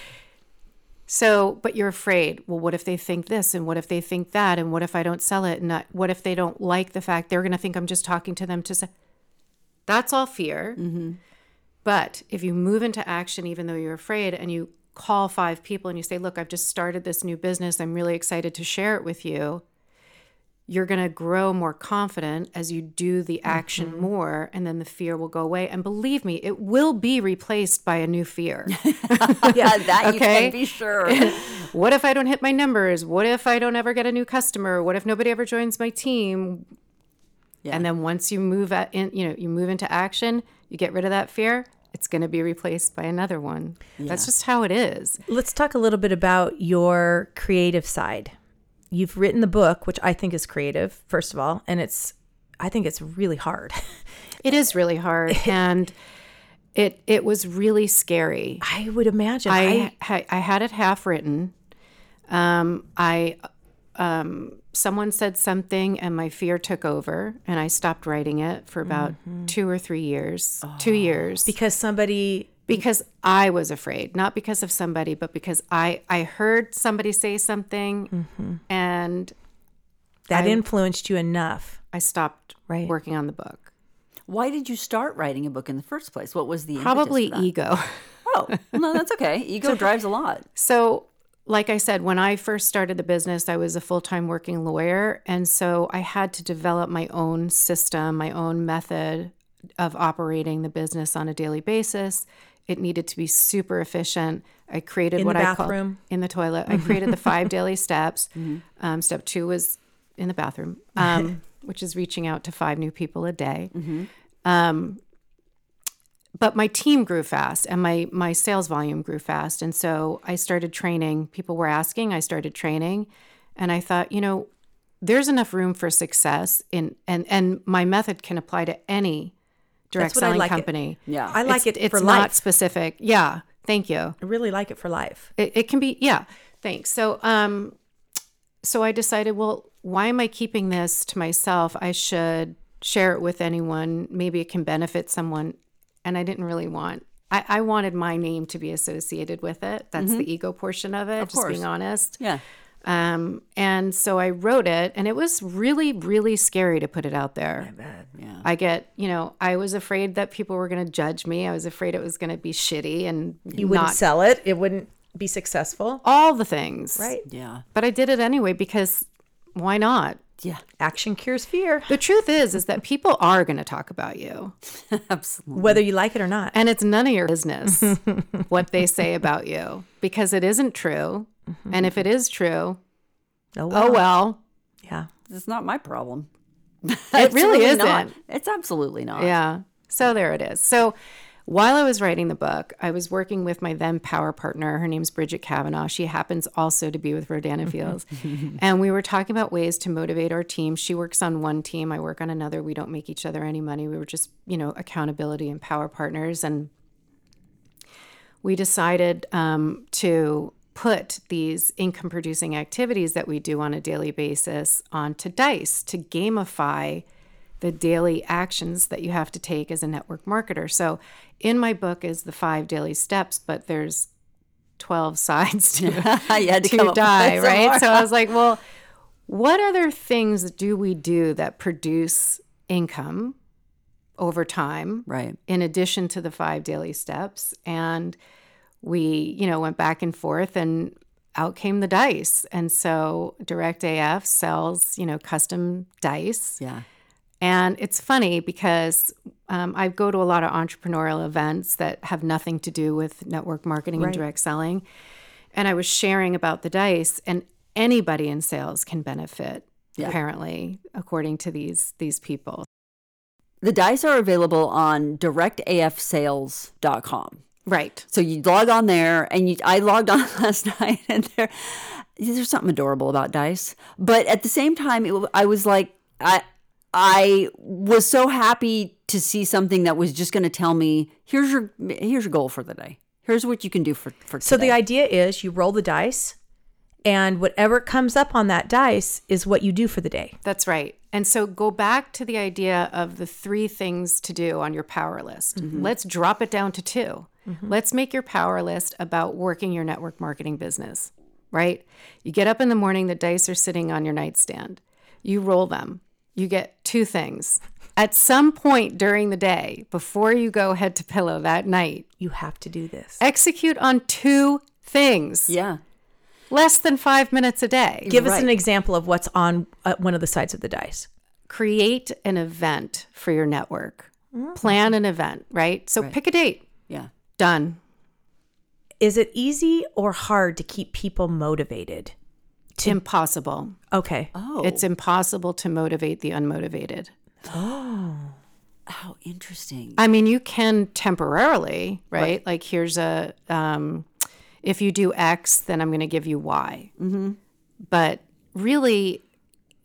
So, but you're afraid. Well, what if they think this? And what if they think that? And what if I don't sell it? And not, what if they don't like the fact they're going to think I'm just talking to them to say, that's all fear. Mm-hmm. But if you move into action, even though you're afraid, and you call five people and you say, Look, I've just started this new business. I'm really excited to share it with you. You're going to grow more confident as you do the action mm-hmm. more, and then the fear will go away. And believe me, it will be replaced by a new fear. Yeah, that you can be sure. what if I don't hit my numbers? What if I don't ever get a new customer? What if nobody ever joins my team? Yeah. And then once you move at in, you know, you move into action, you get rid of that fear, it's going to be replaced by another one. That's just how it is. Let's talk a little bit about your creative side. You've written the book, which I think is creative, first of all, and it's I think it's really hard. It is really hard and it it was really scary. I would imagine. I I, I had it half written. Um, I um, someone said something and my fear took over and I stopped writing it for about two or three years. Two years because somebody because I was afraid, not because of somebody, but because I I heard somebody say something and that influenced you enough. I stopped Right. working on the book. Why did you start writing a book in the first place? What was the Probably for that? ego. Oh, no, that's okay. Ego drives a lot. So, like I said, when I first started the business, I was a full time working lawyer. And so I had to develop my own system, my own method of operating the business on a daily basis. It needed to be super efficient. I created In what I call in the toilet. I created the five daily steps. Um, step two was in the bathroom, um, which is reaching out to five new people a day. Um, but my team grew fast and my my sales volume grew fast and so i started training people were asking i started training and i thought you know there's enough room for success in and and my method can apply to any direct That's what I selling like it. company Yeah. I like it's, it it's for not life. specific yeah thank you I really like it for life. it, it can be yeah thanks so um so i decided well why am i keeping this to myself i should share it with anyone maybe it can benefit someone and i didn't really want i, I wanted my name to be associated with it that's the ego portion of it just course. being honest Yeah. Um and so i wrote it and it was really really scary to put it out there My bad. Yeah. I get, you know, I was afraid that people were going to judge me. I was afraid it was going to be shitty and You wouldn't not sell it. It wouldn't be successful. all the things. Right. Yeah. But I did it anyway because why not? Yeah. Action cures fear, The truth is is that people are going to talk about you. Absolutely. whether you like it or not. And it's none of your business what they say about you because it isn't true. And if it is true, Oh oh well. Yeah. It's not my problem. It really not. isn't. It's absolutely not. Yeah. So there it is. So while I was writing the book, I was working with my then power partner. Her name's Bridget Kavanaugh. She happens also to be with Rodan and Fields. and we were talking about ways to motivate our team. She works on one team, I work on another. We don't make each other any money. We were just, you know, accountability and power partners. And we decided um, to put these income producing activities that we do on a daily basis onto Dice to gamify the daily actions that you have to take as a network marketer. So in my book is the five daily steps, but there's 12 sides to, to, to die, right? So I was like, well, what other things do we do that produce income over time? Right. in addition to the five daily steps. And we, you know, went back and forth and out came the dice. And so Direct AF sells, you know, custom dice. Yeah. And it's funny because um, I go to a lot of entrepreneurial events that have nothing to do with network marketing Right. and direct selling. And I was sharing about the dice, and anybody in sales can benefit, Yeah. apparently, according to these these people. The dice are available on directafsales.com. Right. So you log on there, and you, I logged on last night, and there, there's something adorable about dice. But at the same time, it, I was like, I, I was so happy to see something that was just going to tell me, here's your, here's your goal for the day. Here's what you can do for for So the idea is you roll the dice, and whatever comes up on that dice is what you do for the day. That's right. And so go back to the idea of the three things to do on your power list. Mm-hmm. Let's drop it down to 2 Let's make your power list about working your network marketing business, right? You get up in the morning, the dice are sitting on your nightstand. You roll them. You get two things. At some point during the day, before you go head to pillow that night, You have to do this. execute on two things. yeah. Less than five minutes a day. Give us an example of what's on uh, one of the sides of the dice. create an event for your network. Plan an event, right? So pick a date. Done. Is it easy or hard to keep people motivated? Impossible. Okay. Oh, It's impossible to motivate the unmotivated. Oh. How interesting. I mean, you can temporarily, right? Like here's a um if you do X, then I'm going to give you Y. Mm-hmm. But really,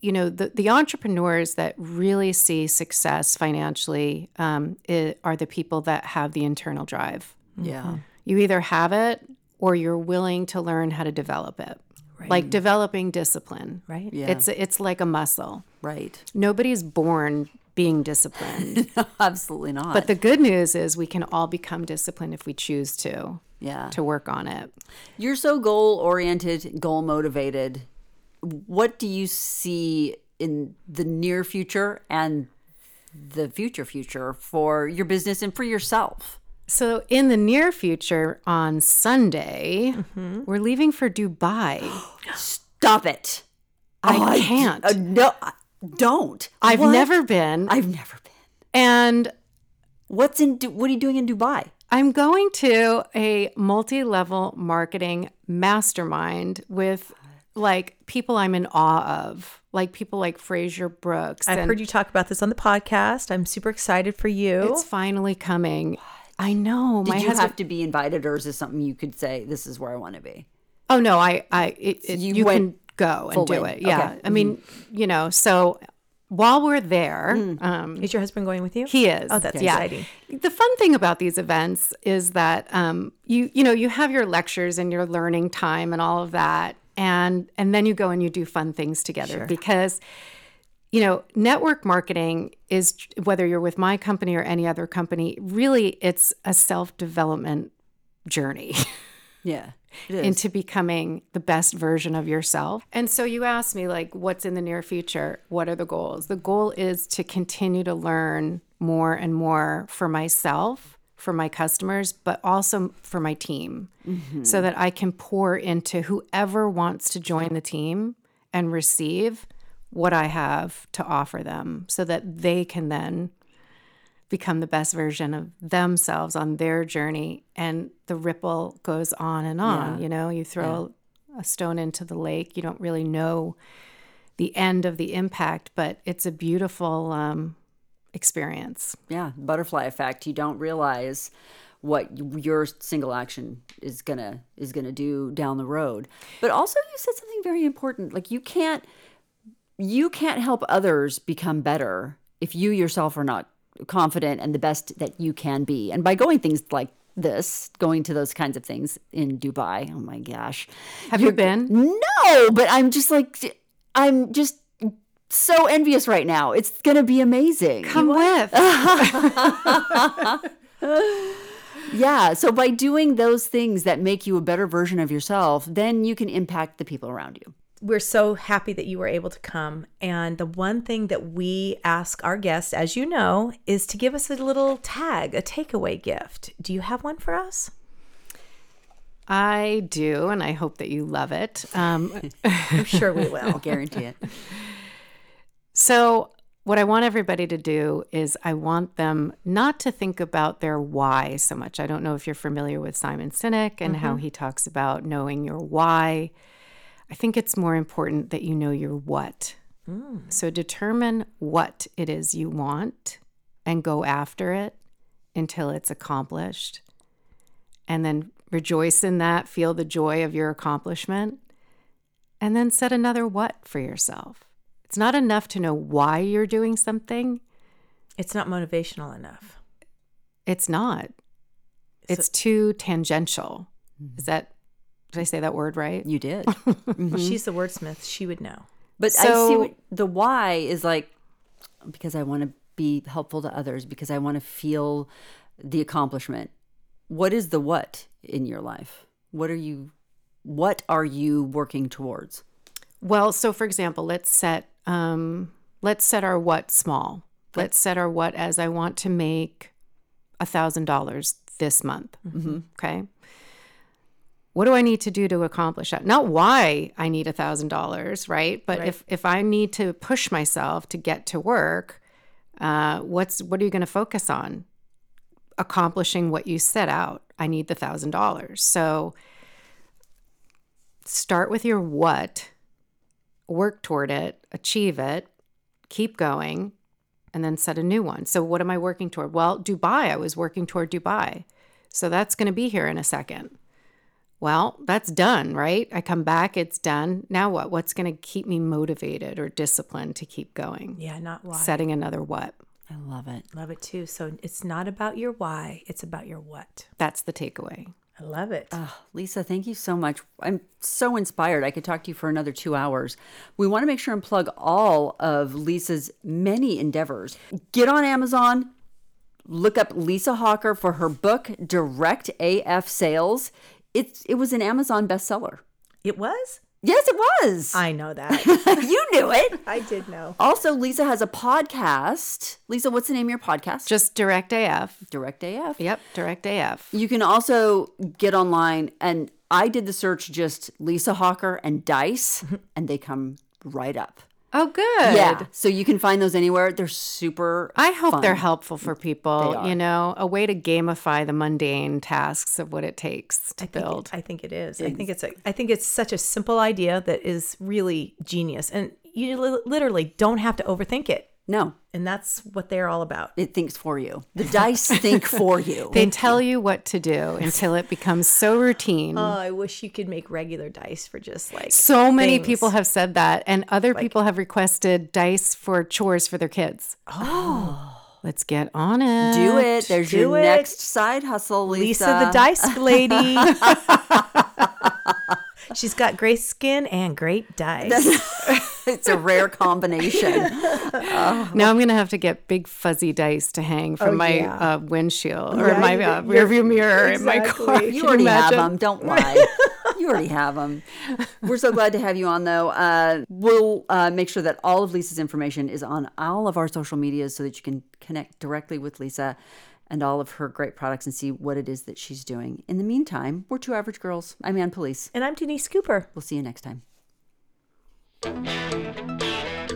you know, the, the entrepreneurs that really see success financially um, i are the people that have the internal drive. Yeah. Mm-hmm. You either have it or you're willing to learn how to develop it. Like developing discipline. Right. Yeah. It's it's like a muscle. Right. Nobody's born being disciplined. Absolutely not. but the good news is we can all become disciplined if we choose to yeah. to work on it. You're so goal oriented, goal motivated. What do you see in the near future and the future future for your business and for yourself? So in the near future on Sunday, Mm-hmm. we're leaving for Dubai. Stop it. I can't. uh, no, don't. I've What? never been I've never been. and What's in? What are you doing in Dubai? I'm going to a multi-level marketing mastermind with like people I'm in awe of, like people like Frazer Brookes. I've heard you talk about this on the podcast. I'm super excited for you. It's finally coming. I know. Did my you husband. have to be invited, or is this something you could say? This is where I want to be. oh no, I, I, it, it- you you, went can go and do in. it. Yeah. Okay. I mean, you know, so while we're there, um, Is your husband going with you? He is. Oh, that's Yeah. exciting. The fun thing about these events is that um, you you know you have your lectures and your learning time and all of that, and and then you go and you do fun things together because you know network marketing is whether you're with my company or any other company, really it's a self development journey. Yeah, it is. into becoming the best version of yourself. And so you asked me like what's in the near future? What are the goals? The goal is to continue to learn more and more for myself, for my customers, but also for my team mm-hmm. so that I can pour into whoever wants to join the team and receive what I have to offer them so that they can then become the best version of themselves on their journey and the ripple goes on and on Yeah. you know you throw a stone into the lake you don't really know the end of the impact but it's a beautiful um, experience. Yeah, butterfly effect. You don't realize what your single action is gonna is gonna do down the road. But also, you said something very important. Like you can't you can't help others become better if you yourself are not confident and the best that you can be. And by going things like this, going to those kinds of things in Dubai. Oh my gosh. Have you been? No, but I'm just like I'm just so envious right now. It's gonna be amazing. Come with. Yeah. So by doing those things that make you a better version of yourself, then you can impact the people around you. We're so happy that you were able to come. And the one thing that we ask our guests, as you know, is to give us a little tag, a takeaway gift. Do you have one for us? I do, and I hope that you love it. Um, I'm sure we will. I guarantee it. So, what I want everybody to do is I want them not to think about their why so much. I don't know if you're familiar with Simon Sinek and how he talks about knowing your why. I think it's more important that you know your what. Mm. So, determine what it is you want and go after it until it's accomplished. And then rejoice in that, feel the joy of your accomplishment, and then set another what for yourself. It's not enough to know why you're doing something. It's not motivational enough. It's not. It's too tangential. Is that did I say that word right? You did. She's the wordsmith. She would know. But I see what, the why is like because I want to be helpful to others, because I want to feel the accomplishment. What is the what in your life? What are you what are you working towards? Well, so for example, let's set um, let's set our what small. Let's set our what as I want to make a thousand dollars this month. Okay. What do I need to do to accomplish that? Not why I need a thousand dollars, right? But if if I need to push myself to get to work, uh, what's what are you going to focus on? Accomplishing what you set out. I need the thousand dollars. So start with your what work toward it, achieve it, keep going, and then set a new one. So, what am I working toward? Well, Dubai, I was working toward Dubai. So, that's going to be here in a second. Well, that's done, right? I come back, it's done. Now what? What's going to keep me motivated or disciplined to keep going? Yeah, not why. Setting another what? I love it. Love it too. So it's not about your why, it's about your what. That's the takeaway. I love it. Lisa, thank you so much. I'm so inspired. I could talk to you for another two hours. We want to make sure and plug all of Lisa's many endeavors. Get on Amazon, look up Lisa Hawker for her book, Direct AF Sales. It's it was an Amazon bestseller. it was? Yes, it was. I know that. you knew it. I did know. Also, Lisa has a podcast. Lisa, what's the name of your podcast? Just direct AF. Direct AF. Yep, direct AF. You can also get online, and I did the search just Lisa Hawker and Dice, and they come right up. Oh, good. Yeah. So you can find those anywhere. They're super. I hope fun. they're helpful for people. are. You know, a way to gamify the mundane tasks of what it takes to I think, build. I think it is. I think it's a, I think it's such a simple idea that is really genius, and you li- literally don't have to overthink it, No, and that's what they're all about. it thinks for you. The dice think for you. They tell you what to do until it becomes so routine. Oh, I wish you could make regular dice for just like so many things. people have said that, and other people have requested dice for chores for their kids. Oh, let's get on it. Do it. There's Do your it. next side hustle, Lisa. Lisa the dice lady. She's got great skin and great dice. It's a rare combination. Now I'm gonna have to get big fuzzy dice to hang from Oh, my yeah. uh, windshield or Yeah, my uh, rearview mirror in my car. exactly. You Can already have them. Don't lie. You already have them. We're so glad to have you on, though. Uh, we'll uh, make sure that all of Lisa's information is on all of our social medias so that you can connect directly with Lisa and all of her great products and see what it is that she's doing. In the meantime, we're two average girls. I'm Ann Police. and I'm Denise Cooper. We'll see you next time. Música